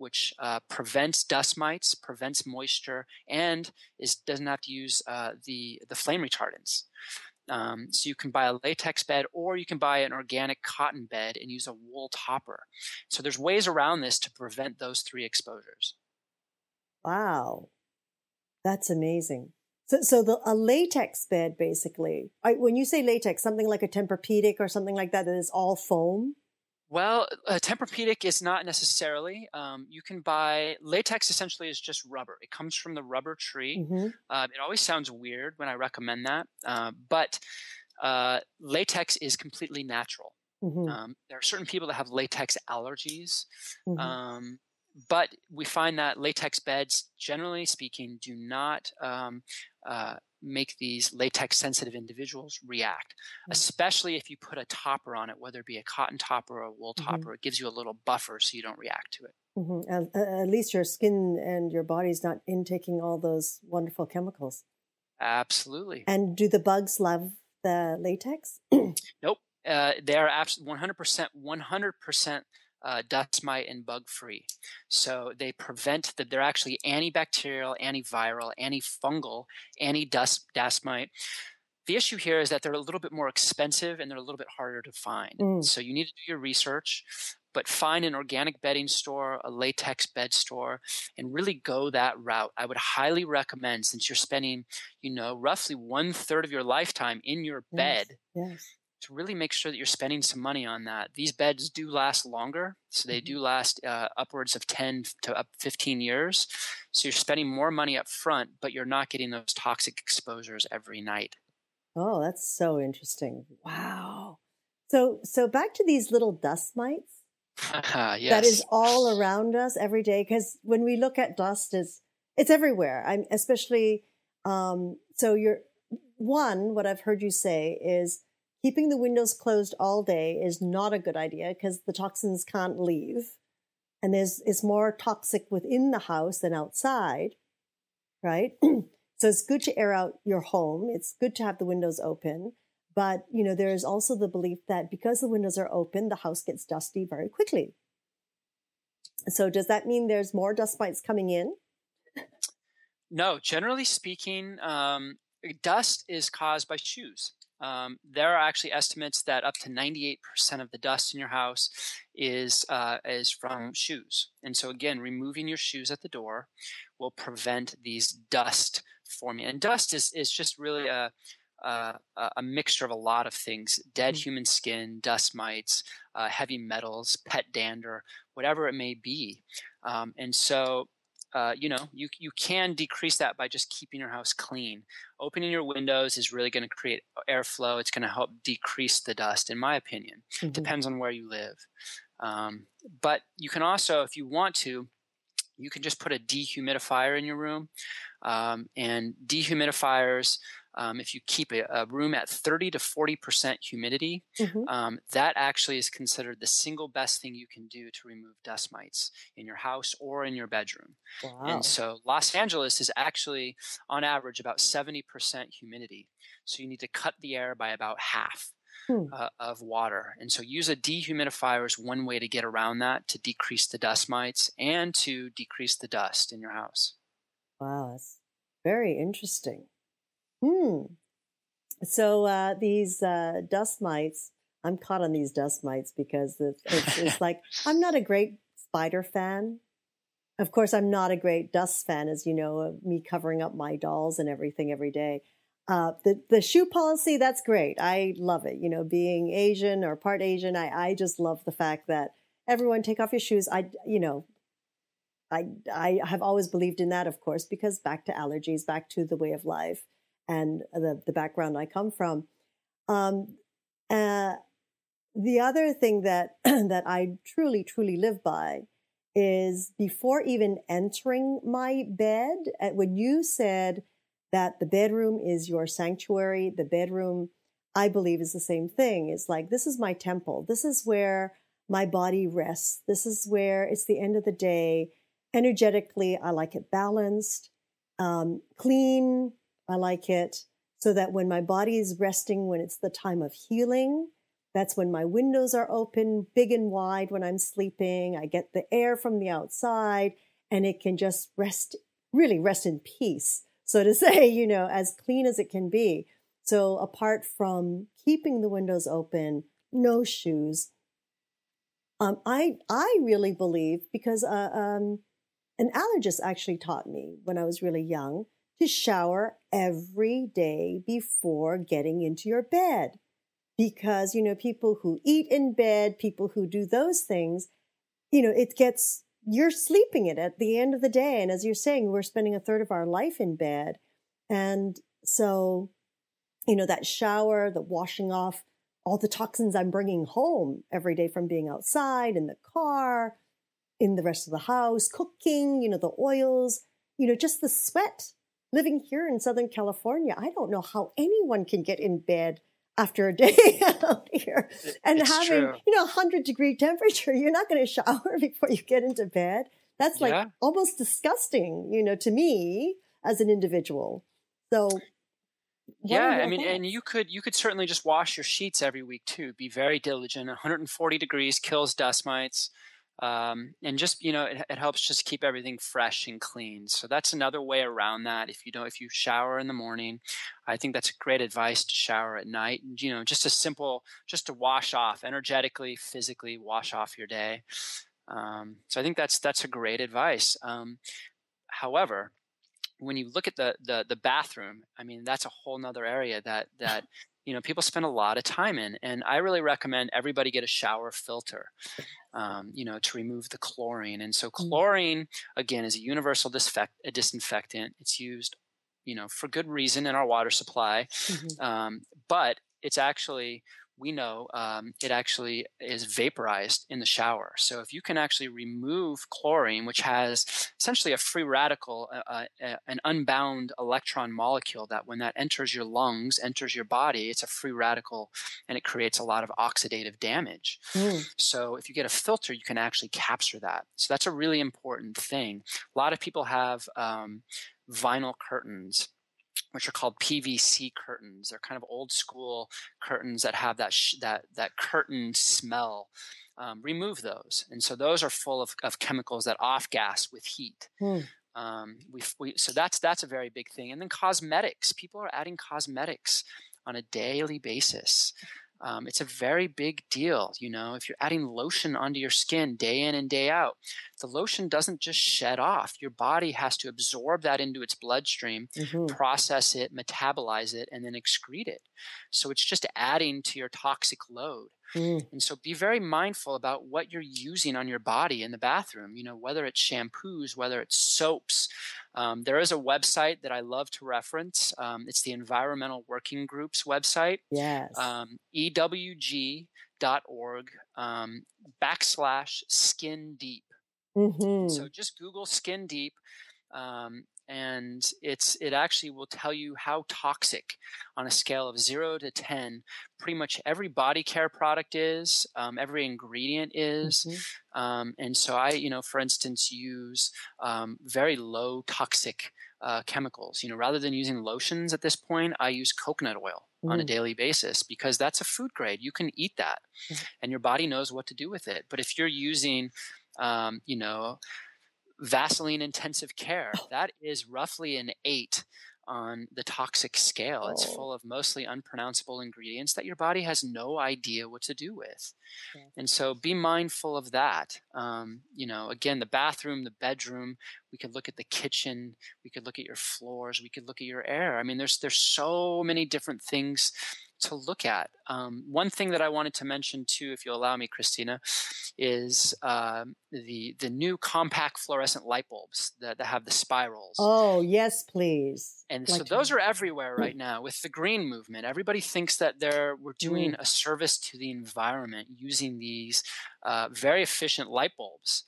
which uh, prevents dust mites, prevents moisture, and is doesn't have to use uh, the the flame retardants. Um, so you can buy a latex bed, or you can buy an organic cotton bed and use a wool topper. So there's ways around this to prevent those three exposures. Wow. That's amazing. So, so the, a latex bed, basically, I, when you say latex, something like a Tempur-Pedic or something like that, that is all foam. Well, a Tempur-Pedic is not necessarily. Um, you can buy latex. Essentially, is just rubber. It comes from the rubber tree. hmm Uh, it always sounds weird when I recommend that, uh, but uh, latex is completely natural. hmm Um, there are certain people that have latex allergies, hmm um, but we find that latex beds, generally speaking, do not um, uh, make these latex sensitive individuals react, Mm. especially if you put a topper on it, whether it be a cotton topper or a wool Mhm. topper. It gives you a little buffer so you don't react to it. hmm At, at least your skin and your body's not intaking all those wonderful chemicals. Absolutely. And do the bugs love the latex? [CLEARS THROAT] Uh, they are absolutely 100%, 100% uh, dust mite and bug free. So they prevent that they're actually antibacterial, antiviral, antifungal, anti dust dust mite. The issue here is that they're a little bit more expensive and they're a little bit harder to find. Mm. So you need to do your research, but find an organic bedding store, a latex bed store, and really go that route. I would highly recommend since you're spending, you know, roughly one third of your lifetime in your Yes. bed Yes. To really make sure that you're spending some money on that. These beds do last longer, so they do last uh, upwards of 10 to up 15 years. So you're spending more money up front, but you're not getting those toxic exposures every night. Oh, that's so interesting. Wow. So, so back to these little dust mites. yes. [LAUGHS] That is all around us every day. Because when we look at dust, it's it's everywhere. I'm especially. Um, so you're one. What I've heard you say is keeping the windows closed all day is not a good idea because the toxins can't leave, and there's it's more toxic within the house than outside, right? [CLEARS THROAT] so it's good to air out your home. It's good to have the windows open. But, you know, there is also the belief that because the windows are open, the house gets dusty very quickly. So does that mean there's more dust mites coming in? No, generally speaking, um, dust is caused by shoes. Um, there are actually estimates that up to 98% of the dust in your house is uh, is from shoes. And so again, removing your shoes at the door will prevent these dust forming. And dust is is just really a uh, a mixture of a lot of things dead mm-hmm. human skin, dust mites, uh, heavy metals, pet dander, whatever it may be. Um, and so, uh, you know, you, you can decrease that by just keeping your house clean. Opening your windows is really going to create airflow. It's going to help decrease the dust, in my opinion. Mm-hmm. Depends on where you live. Um, but you can also, if you want to, you can just put a dehumidifier in your room. Um, and dehumidifiers um, if you keep a, a, room at 30 to 40% humidity, mm-hmm. um, that actually is considered the single best thing you can do to remove dust mites in your house or in your bedroom. Wow. And so Los Angeles is actually, on average, about 70% humidity. So you need to cut the air by about half. Hmm. Uh, of water. And so use a dehumidifier is one way to get around that to decrease the dust mites and to decrease the dust in your house. Wow, that's very interesting. Hmm. So uh, these uh, dust mites, I'm caught on these dust mites because it's, it's, it's like [LAUGHS] I'm not a great spider fan. Of course, I'm not a great dust fan, as you know, of me covering up my dolls and everything every day. Uh, the the shoe policy, that's great. I love it. You know, being Asian or part Asian, I I just love the fact that everyone take off your shoes. I you know, I I have always believed in that, of course, because back to allergies, back to the way of life and the, the background I come from. Um, uh, the other thing that [CLEARS THROAT] that I truly truly live by is before even entering my bed, when you said that the bedroom is your sanctuary, the bedroom, I believe, is the same thing. It's like this is my temple. This is where my body rests. This is where it's the end of the day. Energetically, I like it balanced, um, clean, I like it so that when my body is resting, when it's the time of healing, that's when my windows are open big and wide when I'm sleeping. I get the air from the outside and it can just rest, really rest in peace. So to [LAUGHS] say, you know, as clean as it can be. So apart from keeping the windows open, no shoes, um, I I really believe because uh, um, an allergist actually taught me when I was really young to shower every day before getting into your bed. Because, you know, people who eat in bed, people who do those things, you know, it gets, you're sleeping it at the end of the day. And as you're saying, we're spending a third of our life in bed. And so, you know, that shower, the washing off all the toxins I'm bringing home every day from being outside, in the car, in the rest of the house, cooking, you know, the oils, you know, just the sweat living here in Southern California, I don't know how anyone can get in bed after a [LAUGHS] day out here and it's having, true. you know, 100 degree temperature. You're not going to shower [LAUGHS] before you get into bed. That's like yeah. almost disgusting, you know, to me as an individual. So, yeah, I mean, thoughts? and you could you could certainly just wash your sheets every week too. Be very diligent. 140 degrees kills dust mites um, and just you know it, it, helps just keep everything fresh and clean. So that's another way around that. If you don't if you shower in the morning i think that's great advice to shower at night you know just a simple just to wash off energetically physically wash off your day. Um, so i think that's that's a great advice. Um, however when you look at the, the the bathroom i mean that's a whole nother area that that you know people spend a lot of time in and i really recommend everybody get a shower filter um, you know, to remove the chlorine. And so mm. chlorine, again, is a universal a disinfectant. It's used, you know, for good reason in our water supply. Mm-hmm. Um, but it's actually we know um, it actually is vaporized in the shower. So if you can actually remove chlorine, which has essentially a free radical, uh, uh, an unbound electron molecule that when that enters your lungs, enters your body, it's a free radical and it creates a lot of oxidative damage. Mm. So if you get a filter, you can actually capture that. So that's a really important thing. A lot of people have um, vinyl curtains which are called PVC curtains. They're kind of old school curtains that have that sh- that that curtain smell. Um, remove those, and so those are full of, of chemicals that off gas with heat. Hmm. Um, we, we, so that's that's a very big thing. And then cosmetics. People are adding cosmetics on a daily basis. Um, it's a very big deal. You know, if you're adding lotion onto your skin day in and day out, the lotion doesn't just shed off. Your body has to absorb that into its bloodstream, mm-hmm. process it, metabolize it, and then excrete it. So it's just adding to your toxic load. Mm. And so be very mindful about what you're using on your body in the bathroom, you know, whether it's shampoos, whether it's soaps, um, there is a website that I love to reference. Um, it's the Environmental Working Group's website. Yes. Um, EWG.org um, backslash skin deep. Mm-hmm. So just Google skin deep. Um, and it's it actually will tell you how toxic on a scale of 0 to 10 pretty much every body care product is um, every ingredient is mm-hmm. um, and so i you know for instance use um, very low toxic uh, chemicals you know rather than using lotions at this point i use coconut oil mm. on a mm. daily basis because that's a food grade you can eat that mm-hmm. and your body knows what to do with it but if you're using um, you know Vaseline intensive care. Oh. That is roughly an eight on the toxic scale. It's oh. full of mostly unpronounceable ingredients that your body has no idea what to do with. And so be mindful of that. Um, you know, again, the bathroom, the bedroom, we could look at the kitchen, we could look at your floors, we could look at your air. I mean, there's there's so many different things to look at. Um, one thing that I wanted to mention too, if you'll allow me, Christina, is uh, the the new compact fluorescent light bulbs that, that have the spirals. Oh yes, please. And like so those are everywhere right now with the green movement. Everybody thinks that they're we're doing mm. a service to the environment using these uh, very efficient light bulbs.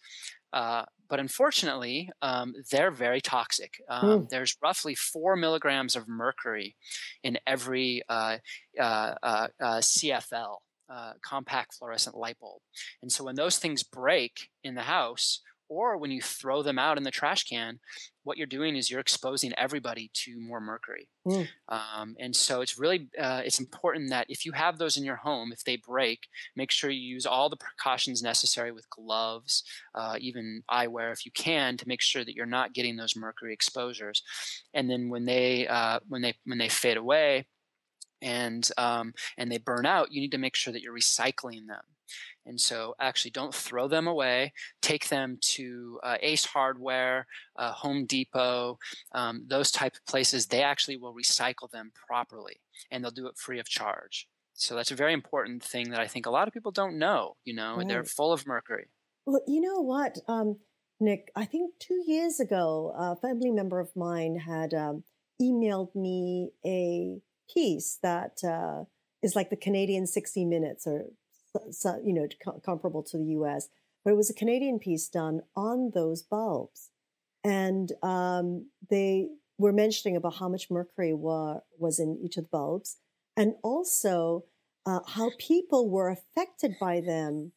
Uh, but unfortunately, um, they're very toxic. Um, mm. There's roughly four milligrams of mercury in every uh, uh, uh, uh CFL, uh, compact fluorescent light bulb. And so when those things break in the house, or when you throw them out in the trash can, what you're doing is you're exposing everybody to more mercury. Mm. Um, and so it's really uh, it's important that if you have those in your home, if they break, make sure you use all the precautions necessary with gloves, uh, even eyewear if you can, to make sure that you're not getting those mercury exposures. And then when they uh, when they when they fade away, and um, and they burn out, you need to make sure that you're recycling them. And so, actually, don't throw them away. Take them to uh, Ace Hardware, uh, Home Depot, um, those type of places. They actually will recycle them properly, and they'll do it free of charge. So that's a very important thing that I think a lot of people don't know. You know, right. they're full of mercury. Well, you know what, um, Nick? I think two years ago, a family member of mine had um, emailed me a piece that uh, is like the Canadian 60 Minutes or so, you know, comparable to the U.S. But it was a Canadian piece done on those bulbs, and um, they were mentioning about how much mercury wa- was in each of the bulbs, and also uh, how people were affected by them.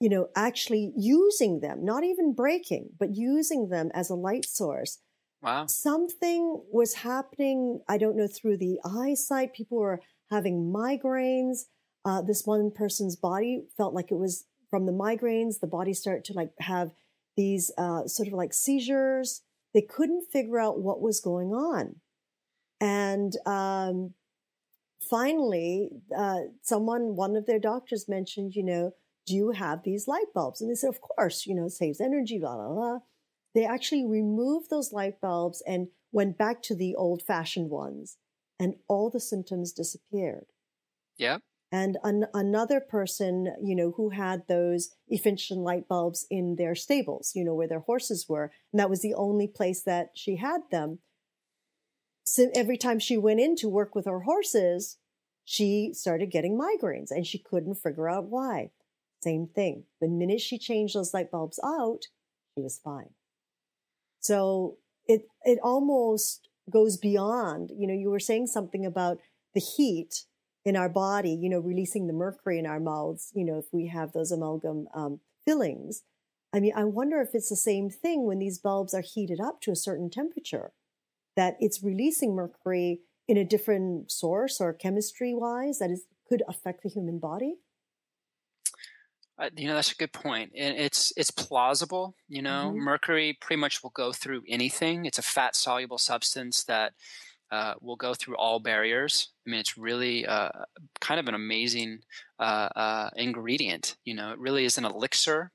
You know, actually using them, not even breaking, but using them as a light source. Wow. Something was happening, I don't know, through the eyesight. People were having migraines uh, this one person's body felt like it was from the migraines. The body started to like have these uh, sort of like seizures. They couldn't figure out what was going on. And um, finally, uh, someone, one of their doctors mentioned, you know, do you have these light bulbs? And they said, of course, you know, it saves energy, blah, blah, blah. They actually removed those light bulbs and went back to the old fashioned ones, and all the symptoms disappeared. Yeah and an, another person, you know, who had those efficient light bulbs in their stables, you know, where their horses were. And that was the only place that she had them. So every time she went in to work with her horses, she started getting migraines and she couldn't figure out why. Same thing. The minute she changed those light bulbs out, she was fine. So it it almost goes beyond, you know, you were saying something about the heat in our body, you know, releasing the mercury in our mouths, you know, if we have those amalgam um, fillings. I mean, I wonder if it's the same thing when these bulbs are heated up to a certain temperature, that it's releasing mercury in a different source or chemistry wise that is could affect the human body. Uh, you know that's a good point and it's it's plausible you know mm-hmm. mercury pretty much will go through anything it's a fat soluble substance that uh, will go through all barriers i mean it's really uh, kind of an amazing uh, uh, ingredient you know it really is an elixir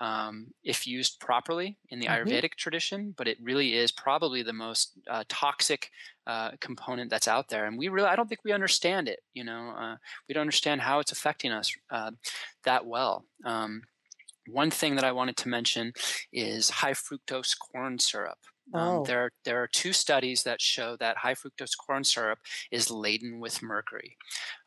um, if used properly in the mm-hmm. Ayurvedic tradition, but it really is probably the most uh, toxic uh, component that's out there. And we really, I don't think we understand it. You know, uh, we don't understand how it's affecting us uh, that well. Um, one thing that I wanted to mention is high fructose corn syrup. Um, oh. there, there are two studies that show that high fructose corn syrup is laden with mercury.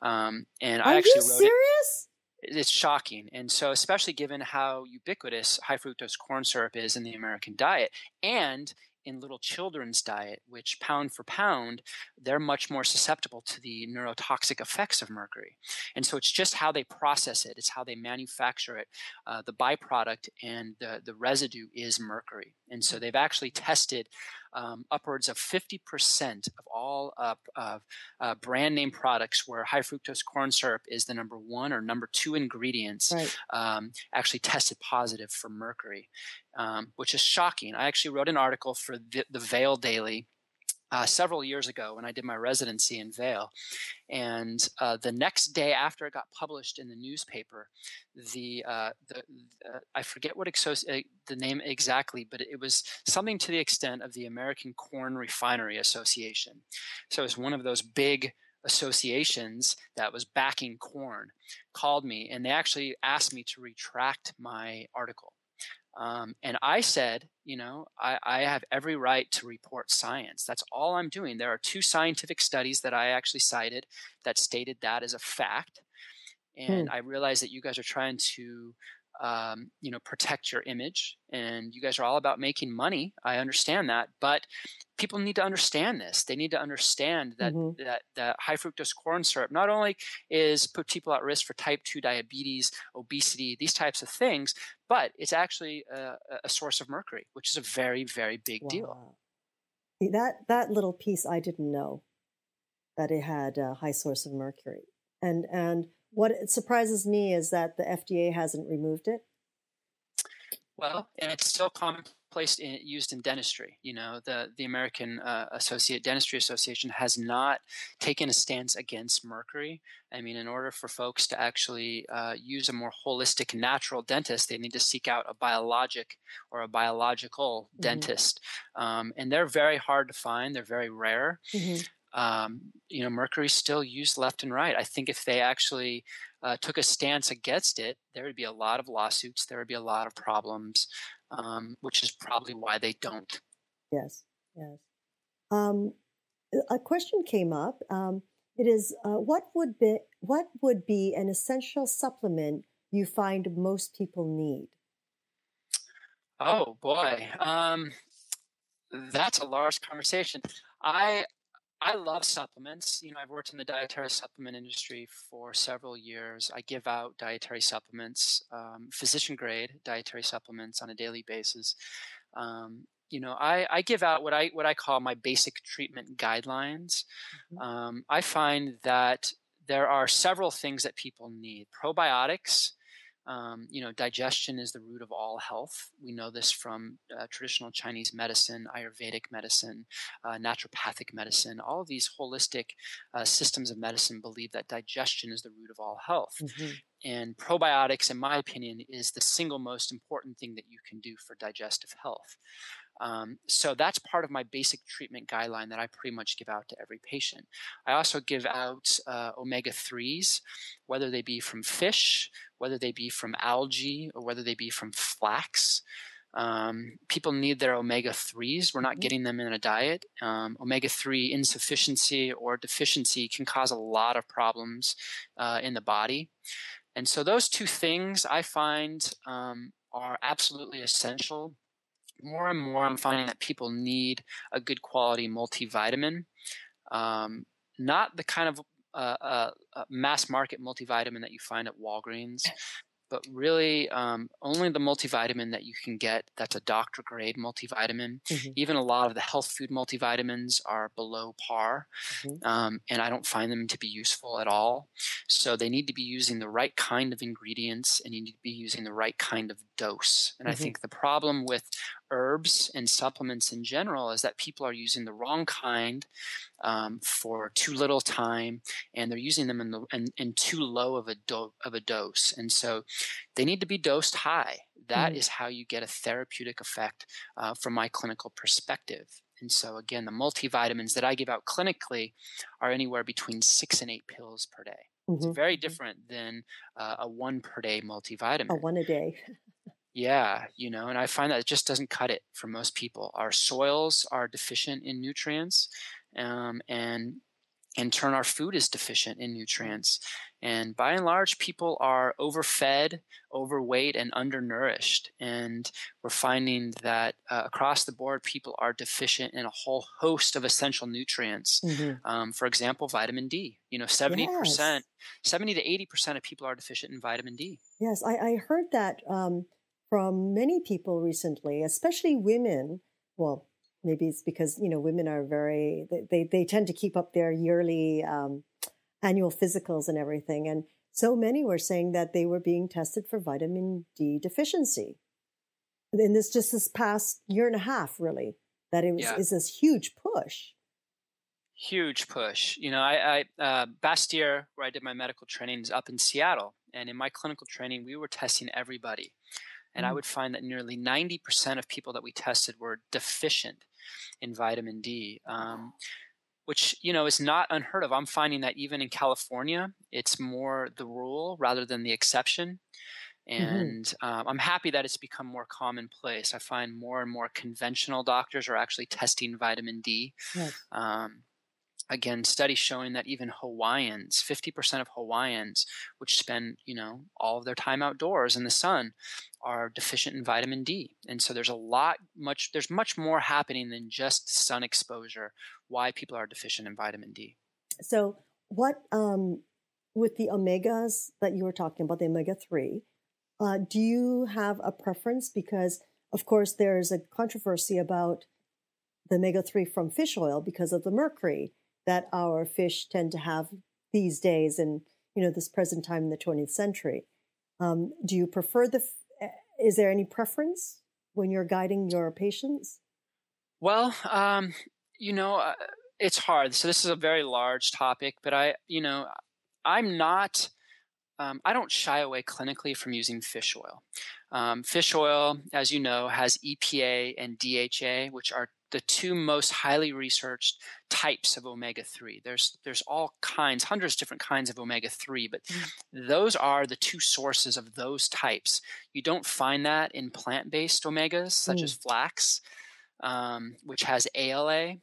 Um, and are I actually you wrote serious? It, it's shocking. And so, especially given how ubiquitous high fructose corn syrup is in the American diet and in little children's diet, which pound for pound, they're much more susceptible to the neurotoxic effects of mercury. And so it's just how they process it, it's how they manufacture it. Uh, the byproduct and the, the residue is mercury. And so they've actually tested um, upwards of 50% of all uh, uh, brand name products where high fructose corn syrup is the number one or number two ingredients right. um, actually tested positive for mercury, um, which is shocking. I actually wrote an article for the, the Vail Daily uh, several years ago when I did my residency in Vail. And uh, the next day after it got published in the newspaper, the, uh, the uh, I forget what exo- uh, the name exactly, but it was something to the extent of the American Corn Refinery Association. So it was one of those big associations that was backing corn called me and they actually asked me to retract my article um, and I said, you know, I, I, have every right to report science. That's all I'm doing. There are two scientific studies that I actually cited that stated that as a fact. And hmm. I realize that you guys are trying to um, you know protect your image and you guys are all about making money i understand that but people need to understand this they need to understand that mm-hmm. that, that high fructose corn syrup not only is put people at risk for type 2 diabetes obesity these types of things but it's actually a, a source of mercury which is a very very big wow. deal that that little piece i didn't know that it had a high source of mercury and and what surprises me is that the FDA hasn't removed it. Well, and it's still commonplace in, used in dentistry. You know, the the American uh, Associate Dentistry Association has not taken a stance against mercury. I mean, in order for folks to actually uh, use a more holistic, natural dentist, they need to seek out a biologic or a biological mm-hmm. dentist, um, and they're very hard to find. They're very rare. Mm-hmm um, you know, mercury still used left and right. I think if they actually uh, took a stance against it, there would be a lot of lawsuits. There would be a lot of problems, um, which is probably why they don't. Yes, yes. Um, a question came up. Um, it is uh, what would be what would be an essential supplement you find most people need? Oh boy, um, that's a large conversation. I I love supplements. You know, I've worked in the dietary supplement industry for several years. I give out dietary supplements, um, physician grade dietary supplements on a daily basis. Um, you know, I, I give out what I what I call my basic treatment guidelines. Mm-hmm. Um, I find that there are several things that people need. Probiotics um, you know, digestion is the root of all health. We know this from uh, traditional Chinese medicine, Ayurvedic medicine, uh, naturopathic medicine. All of these holistic uh, systems of medicine believe that digestion is the root of all health. Mm-hmm. And probiotics, in my opinion, is the single most important thing that you can do for digestive health. Um, so that's part of my basic treatment guideline that I pretty much give out to every patient. I also give out uh, omega 3s, whether they be from fish, whether they be from algae, or whether they be from flax. Um, people need their omega 3s. We're not mm-hmm. getting them in a diet. Um, omega 3 insufficiency or deficiency can cause a lot of problems uh, in the body. And so, those two things I find um, are absolutely essential. More and more, I'm finding that people need a good quality multivitamin. Um, not the kind of uh, uh, uh, mass market multivitamin that you find at Walgreens, but really um, only the multivitamin that you can get that's a doctor grade multivitamin. Mm-hmm. Even a lot of the health food multivitamins are below par, mm-hmm. um, and I don't find them to be useful at all. So they need to be using the right kind of ingredients and you need to be using the right kind of dose. And mm-hmm. I think the problem with herbs and supplements in general is that people are using the wrong kind um, for too little time and they're using them in, the, in, in too low of a, do, of a dose and so they need to be dosed high That mm. is how you get a therapeutic effect uh, from my clinical perspective and so again the multivitamins that i give out clinically are anywhere between six and eight pills per day mm-hmm. it's very mm-hmm. different than uh, a one per day multivitamin a one a day Yeah, you know, and I find that it just doesn't cut it for most people. Our soils are deficient in nutrients, um, and in turn, our food is deficient in nutrients. And by and large, people are overfed, overweight, and undernourished. And we're finding that uh, across the board, people are deficient in a whole host of essential nutrients. Mm-hmm. Um, for example, vitamin D. You know, 70%, yes. 70 to 80% of people are deficient in vitamin D. Yes, I, I heard that. Um from many people recently, especially women. Well, maybe it's because you know women are very they they tend to keep up their yearly um, annual physicals and everything, and so many were saying that they were being tested for vitamin D deficiency. In this just this past year and a half, really, that it was yeah. is this huge push. Huge push. You know, I, I uh, Bastyr, where I did my medical training, is up in Seattle, and in my clinical training, we were testing everybody and I mm. would find that nearly 90% of people that we tested were deficient in vitamin D, um, which, you know, is not unheard of. I'm finding that even in California, it's more the rule rather than the exception. Mm-hmm. And mm-hmm. um, I'm happy that it's become more commonplace. I find more and more conventional doctors are actually testing vitamin D. Yes. Um, again studies showing that even hawaiians 50% of hawaiians which spend you know all of their time outdoors in the sun are deficient in vitamin d. And so there's a lot much there's much more happening than just sun exposure why people are deficient in vitamin d. So what um, with the omegas that you were talking about the omega-3 uh, do you have a preference? Because of course there's a controversy about the omega-3 from fish oil because of the mercury that our fish tend to have these days and you know this present time in the 20th century. Um, do you prefer the eh, is there any preference when you're guiding your patients? Well um, you know uh, it's hard. So this is a very large topic but i you know i'm not um, I don't shy away clinically from using fish oil. Um, fish oil, as you know, has EPA and DHA, which are the two most highly researched types of omega 3 there's there's all kinds hundreds of different kinds of omega 3 but mm. those are the two sources of those types you don't find that in plant-based omegas such mm. as flax um, which has ala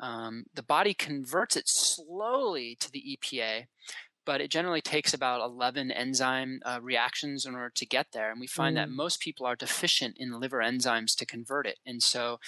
um, the body converts it slowly to the epa but it generally takes about 11 enzyme uh, reactions in order to get there. And we find mm. that most people are deficient in liver enzymes to convert it. And so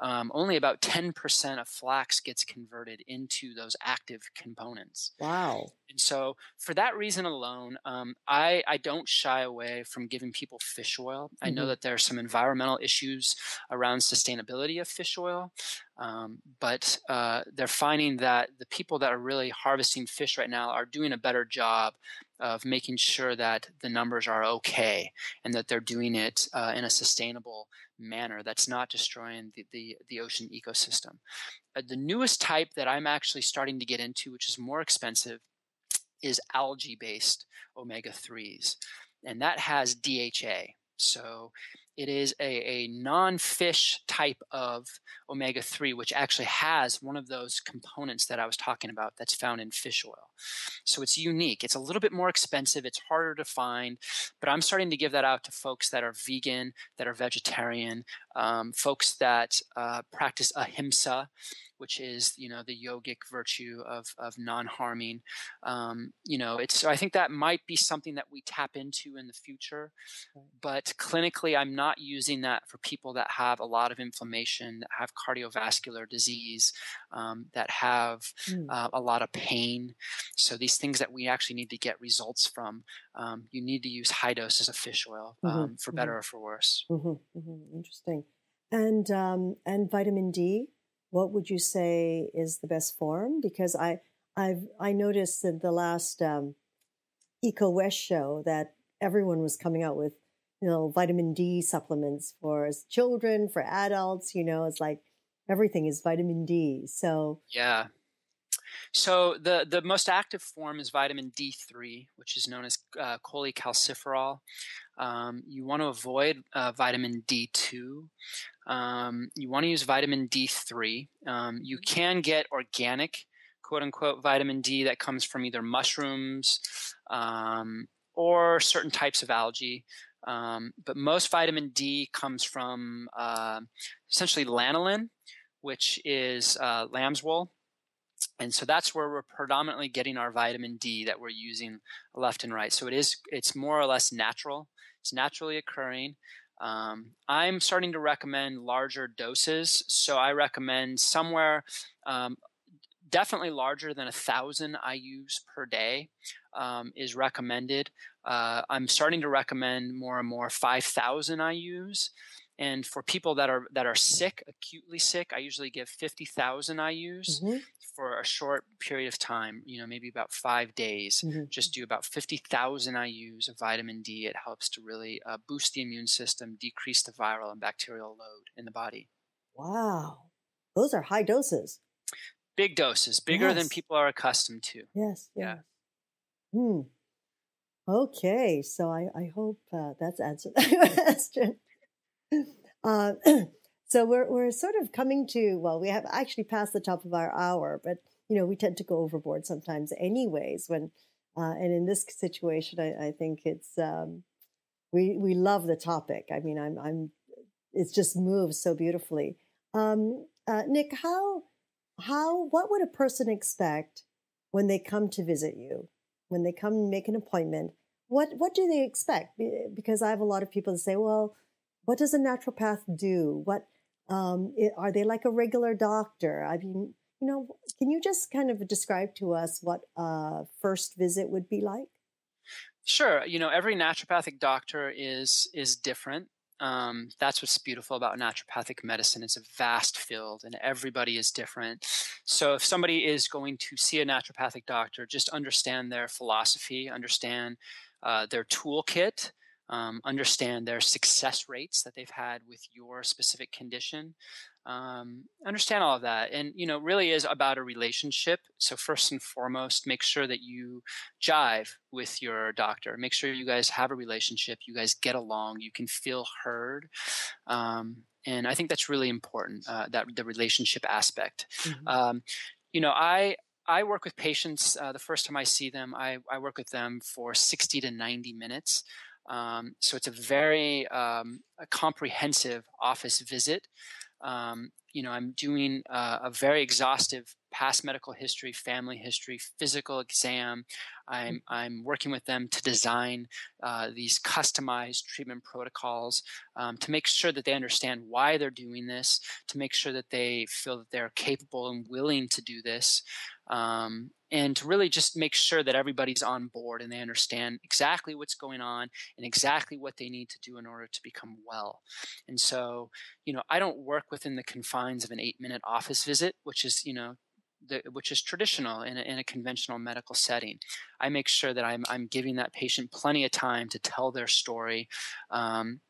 um, only about 10% of flax gets converted into those active components. Wow. And so, for that reason alone, um, I, I don't shy away from giving people fish oil. Mm-hmm. I know mm-hmm. that there are some environmental issues around sustainability of fish oil, um, but uh, they're finding that the people that are really harvesting fish right now are doing a better job of making sure that the numbers are okay and that they're doing it uh, in a sustainable manner that's not destroying the, the, the ocean ecosystem. Uh, the newest type that I'm actually starting to get into, which is more expensive, is algae based omega 3s. And that has DHA. So it is a, a non fish type of omega 3, which actually has one of those components that I was talking about that's found in fish oil. So it's unique. It's a little bit more expensive, it's harder to find, but I'm starting to give that out to folks that are vegan, that are vegetarian, um, folks that uh, practice ahimsa, which is you know the yogic virtue of of non-harming. Um, you know, it's so I think that might be something that we tap into in the future, but clinically, I'm not using that for people that have a lot of inflammation, that have cardiovascular disease, um, that have mm. uh, a lot of pain. So these things that we actually need to get results from, um, you need to use high doses of fish oil mm-hmm. Um, for better mm-hmm. or for worse. Mm-hmm. mm-hmm. Interesting. And um, and vitamin D what would you say is the best form? Because I I've I noticed in the last um, Expo West show that everyone was coming out with you know vitamin D supplements for children, for adults. You know, it's like everything is vitamin D. So yeah. So the the most active form is vitamin D3, which is known as uh, cholecalciferol. Um, you want to avoid uh, vitamin D2. Um, you want to use vitamin D3. Um, you mm-hmm. can get organic, quote unquote, vitamin D that comes from either mushrooms um, or certain types of algae. Um, but most vitamin D comes from uh, essentially lanolin, which is uh, lamb's wool. And so that's where we're predominantly getting our vitamin D that we're using left and right. So it is it's more or less natural. It's naturally occurring. Um, I'm starting to recommend larger doses, so I recommend somewhere um, definitely larger than a thousand IU's per day um, is recommended. Uh, I'm starting to recommend more and more 5,000 IU's. And for people that are that are sick, acutely sick, I usually give 50,000 IU's. Mm-hmm for a short period of time, you know, maybe about five days, mm-hmm. just do about 50,000 IUs of vitamin D. It helps to really uh, boost the immune system, decrease the viral and bacterial load in the body. Wow. Those are high doses. Big doses, bigger yes. than people are accustomed to. Yes. Yeah. Hmm. Okay. So I, I hope uh, that's answered [LAUGHS] that question. Uh, [CLEARS THROAT] So we're we're sort of coming to well, we have actually passed the top of our hour, but you know we tend to go overboard sometimes, anyways. When uh, and in this situation, I, I think it's um, we we love the topic. I mean, I'm I'm it just moves so beautifully. Um, uh, Nick, how how what would a person expect when they come to visit you? When they come and make an appointment, what what do they expect? Because I have a lot of people that say, well, what does a naturopath do? What um, it, are they like a regular doctor? I mean, you know, can you just kind of describe to us what a first visit would be like? Sure. You know, every naturopathic doctor is is different. Um, that's what's beautiful about naturopathic medicine. It's a vast field, and everybody is different. So, if somebody is going to see a naturopathic doctor, just understand their philosophy, understand uh, their toolkit, um, understand their success rates that they've had with your specific condition um, understand all of that and you know really is about a relationship so first and foremost make sure that you jive with your doctor make sure you guys have a relationship you guys get along you can feel heard um, and i think that's really important uh, that the relationship aspect mm-hmm. Um, you know i I work with patients uh, the first time I see them. I, I work with them for 60 to 90 minutes. Um, so it's a very um, a comprehensive office visit. Um, you know, I'm doing uh, a very exhaustive past medical history, family history, physical exam. I'm mm-hmm. I'm working with them to design uh, these customized treatment protocols um, to make sure that they understand why they're doing this, to make sure that they feel that they're capable and willing to do this, um, and to really just make sure that everybody's on board and they understand exactly what's going on and exactly what they need to do in order to become well. And so, you know, I don't work within the confines of an eight minute office visit, which is, you know, the, which is traditional in a, in a, conventional medical setting. I make sure that I'm, I'm giving that patient plenty of time to tell their story. Um,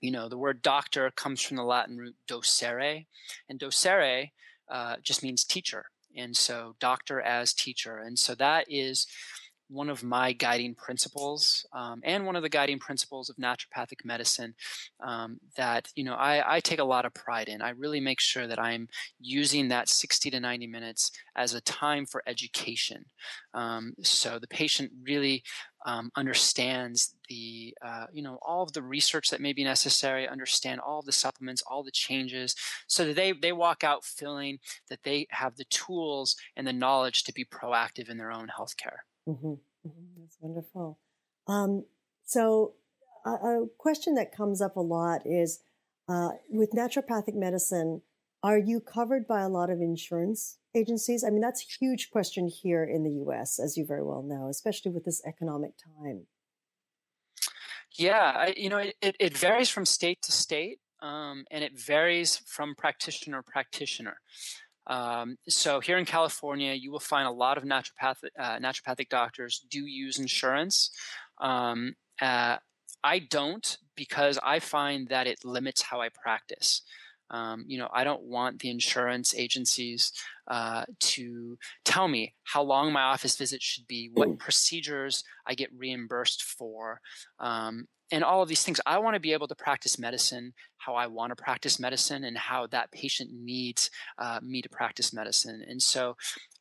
you know, the word doctor comes from the Latin root docere, and docere uh, just means teacher and so doctor as teacher. And so that is one of my guiding principles um, and one of the guiding principles of naturopathic medicine um, that you know I, I, take a lot of pride in. I really make sure that i'm using that 60 to 90 minutes as a time for education um, so the patient really um, understands the uh, you know all of the research that may be necessary understand all of the supplements all the changes so that they they walk out feeling that they have the tools and the knowledge to be proactive in their own healthcare mm-hmm. Mm-hmm. that's wonderful um, so a, a, question that comes up a lot is uh, with naturopathic medicine are you covered by a lot of insurance agencies? I mean, that's a huge question here in the US, as you very well know, especially with this economic time. Yeah, I, you know, it, it varies from state to state, um, and it varies from practitioner to practitioner. Um, so here in California, you will find a lot of naturopathic uh, naturopathic doctors do use insurance. Um, uh, I don't because I find that it limits how I practice. Um, you know, I don't want the insurance agencies uh, to tell me how long my office visit should be, what mm. procedures I get reimbursed for, um, and all of these things. I want to be able to practice medicine how I want to practice medicine and how that patient needs uh, me to practice medicine. And so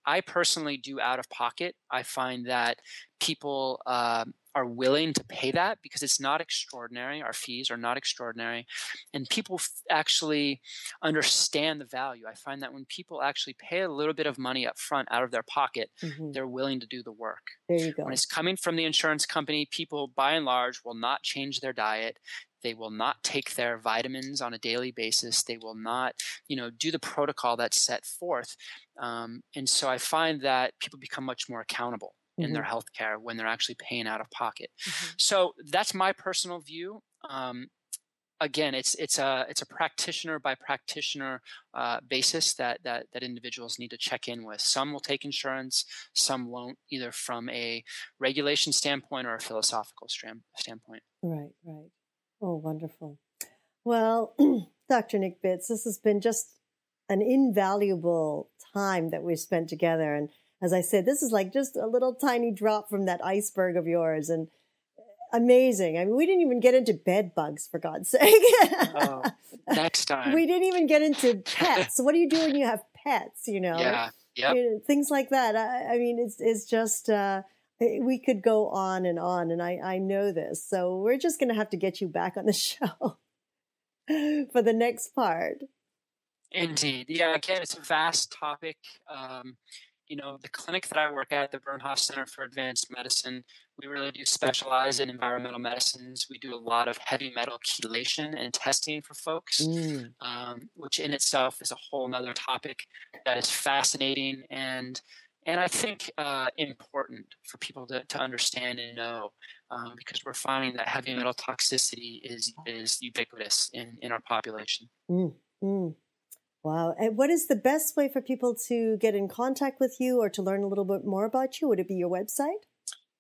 I personally do out of pocket. I find that people uh, are willing to pay that because it's not extraordinary. Our fees are not extraordinary. And people f- actually understand the value. I find that when people actually pay a little bit of money up front out of their pocket, mm-hmm. they're willing to do the work. There you go. When it's coming from the insurance company, people by and large will not change their diet. They will not take their vitamins on a daily basis. They will not, you know, do the protocol that's set forth. Um, and so I find that people become much more accountable in mm-hmm. their health care when they're actually paying out of pocket. Mm-hmm. So that's my personal view. Um, again, it's it's a it's a practitioner by practitioner uh, basis that that that individuals need to check in with. Some will take insurance, some won't, either from a regulation standpoint or a philosophical standpoint. Right, right. Oh, wonderful. Well, [CLEARS THROAT] Dr. Nick Bitz, this has been just an invaluable time that we've spent together, and as I said, this is like just a little tiny drop from that iceberg of yours and amazing. I mean, we didn't even get into bed bugs for God's sake. oh, next [LAUGHS] time. We didn't even get into pets. what do you do when you have pets, you know? Yeah. Yep. You know, things like that. I, I, mean, it's, it's just, uh, we could go on and on and I, I know this. So we're just going to have to get you back on the [LAUGHS] show for the next part. Indeed. Yeah. Again, it's a vast topic. Um, you know, the clinic that I work at, the Bernhoft Center for Advanced Medicine, we really do specialize in environmental medicines. We do a lot of heavy metal chelation and testing for folks, mm. um, which in itself is a whole nother topic that is fascinating and and I think uh, important for people to, to understand and know um, because we're finding that heavy metal toxicity is is ubiquitous in, in our population. Mm. Mm. Wow. And what is the best way for people to get in contact with you or to learn a little bit more about you? Would it be your website?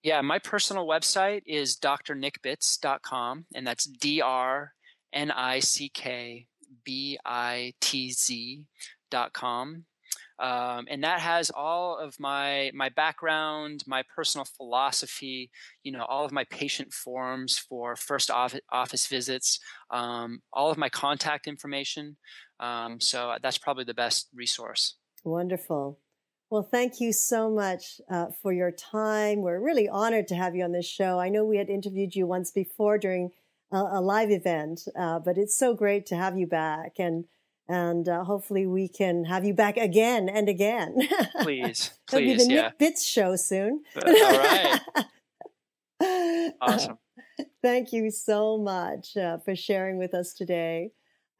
Yeah, my personal website is drnickbitz.com, and that's D R N I C K B I T Z.com. Um, and that has all of my my background, my personal philosophy, you know, all of my patient forms for first office visits, um, all of my contact information. Um, so that's probably the best resource. Wonderful. Well, thank you so much uh, for your time. We're really honored to have you on this show. I know we had interviewed you once before during a, a live event, uh, but it's so great to have you back. And and uh, hopefully we can have you back again and again. [LAUGHS] Please, please, It'll be the yeah. Nick Bitz show soon. Uh, all right. [LAUGHS] Awesome. Thank you so much uh, for sharing with us today.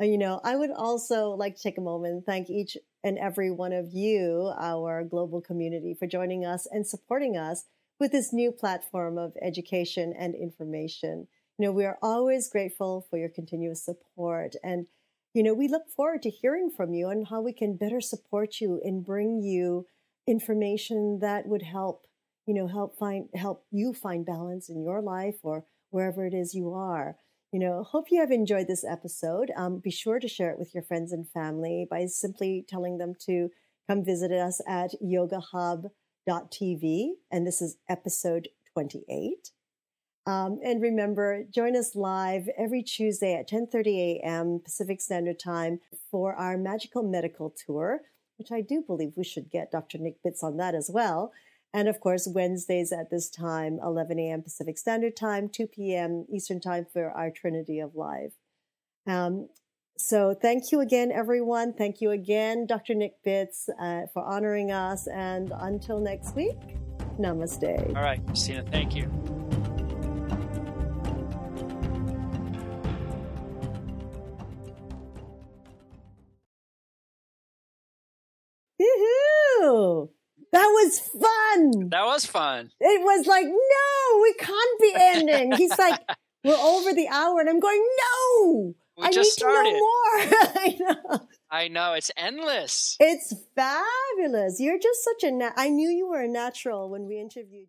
Uh, you know, I would also like to take a moment and thank each and every one of you, our global community, for joining us and supporting us with this new platform of education and information. You know, we are always grateful for your continuous support. And, you know, we look forward to hearing from you and how we can better support you and bring you information that would help, you know, help find, help you find balance in your life or wherever it is you are. You know, hope you have enjoyed this episode. Um, be sure to share it with your friends and family by simply telling them to come visit us at Yoga Hub TV, and this is episode 28. Um, and remember, join us live every Tuesday at 10:30 a.m. Pacific Standard Time for our Magical Medical Tour, which I do believe we should get Dr. Nick Bitz on that as well. And of course, Wednesdays at this time, 11 a.m. Pacific Standard Time, 2 p.m. Eastern Time for our Trinity of Life. Um, so thank you again, everyone. Thank you again, Dr. Nick Bitz, uh, for honoring us. And until next week, namaste. All right, Christina, thank you. Was fun. That was fun. It was like, no, we can't be ending. He's like, [LAUGHS] we're over the hour, and I'm going, no, We I just need started. to know more. [LAUGHS] I know. I know it's endless. It's fabulous. You're just such a. Na- I knew you were a natural when we interviewed.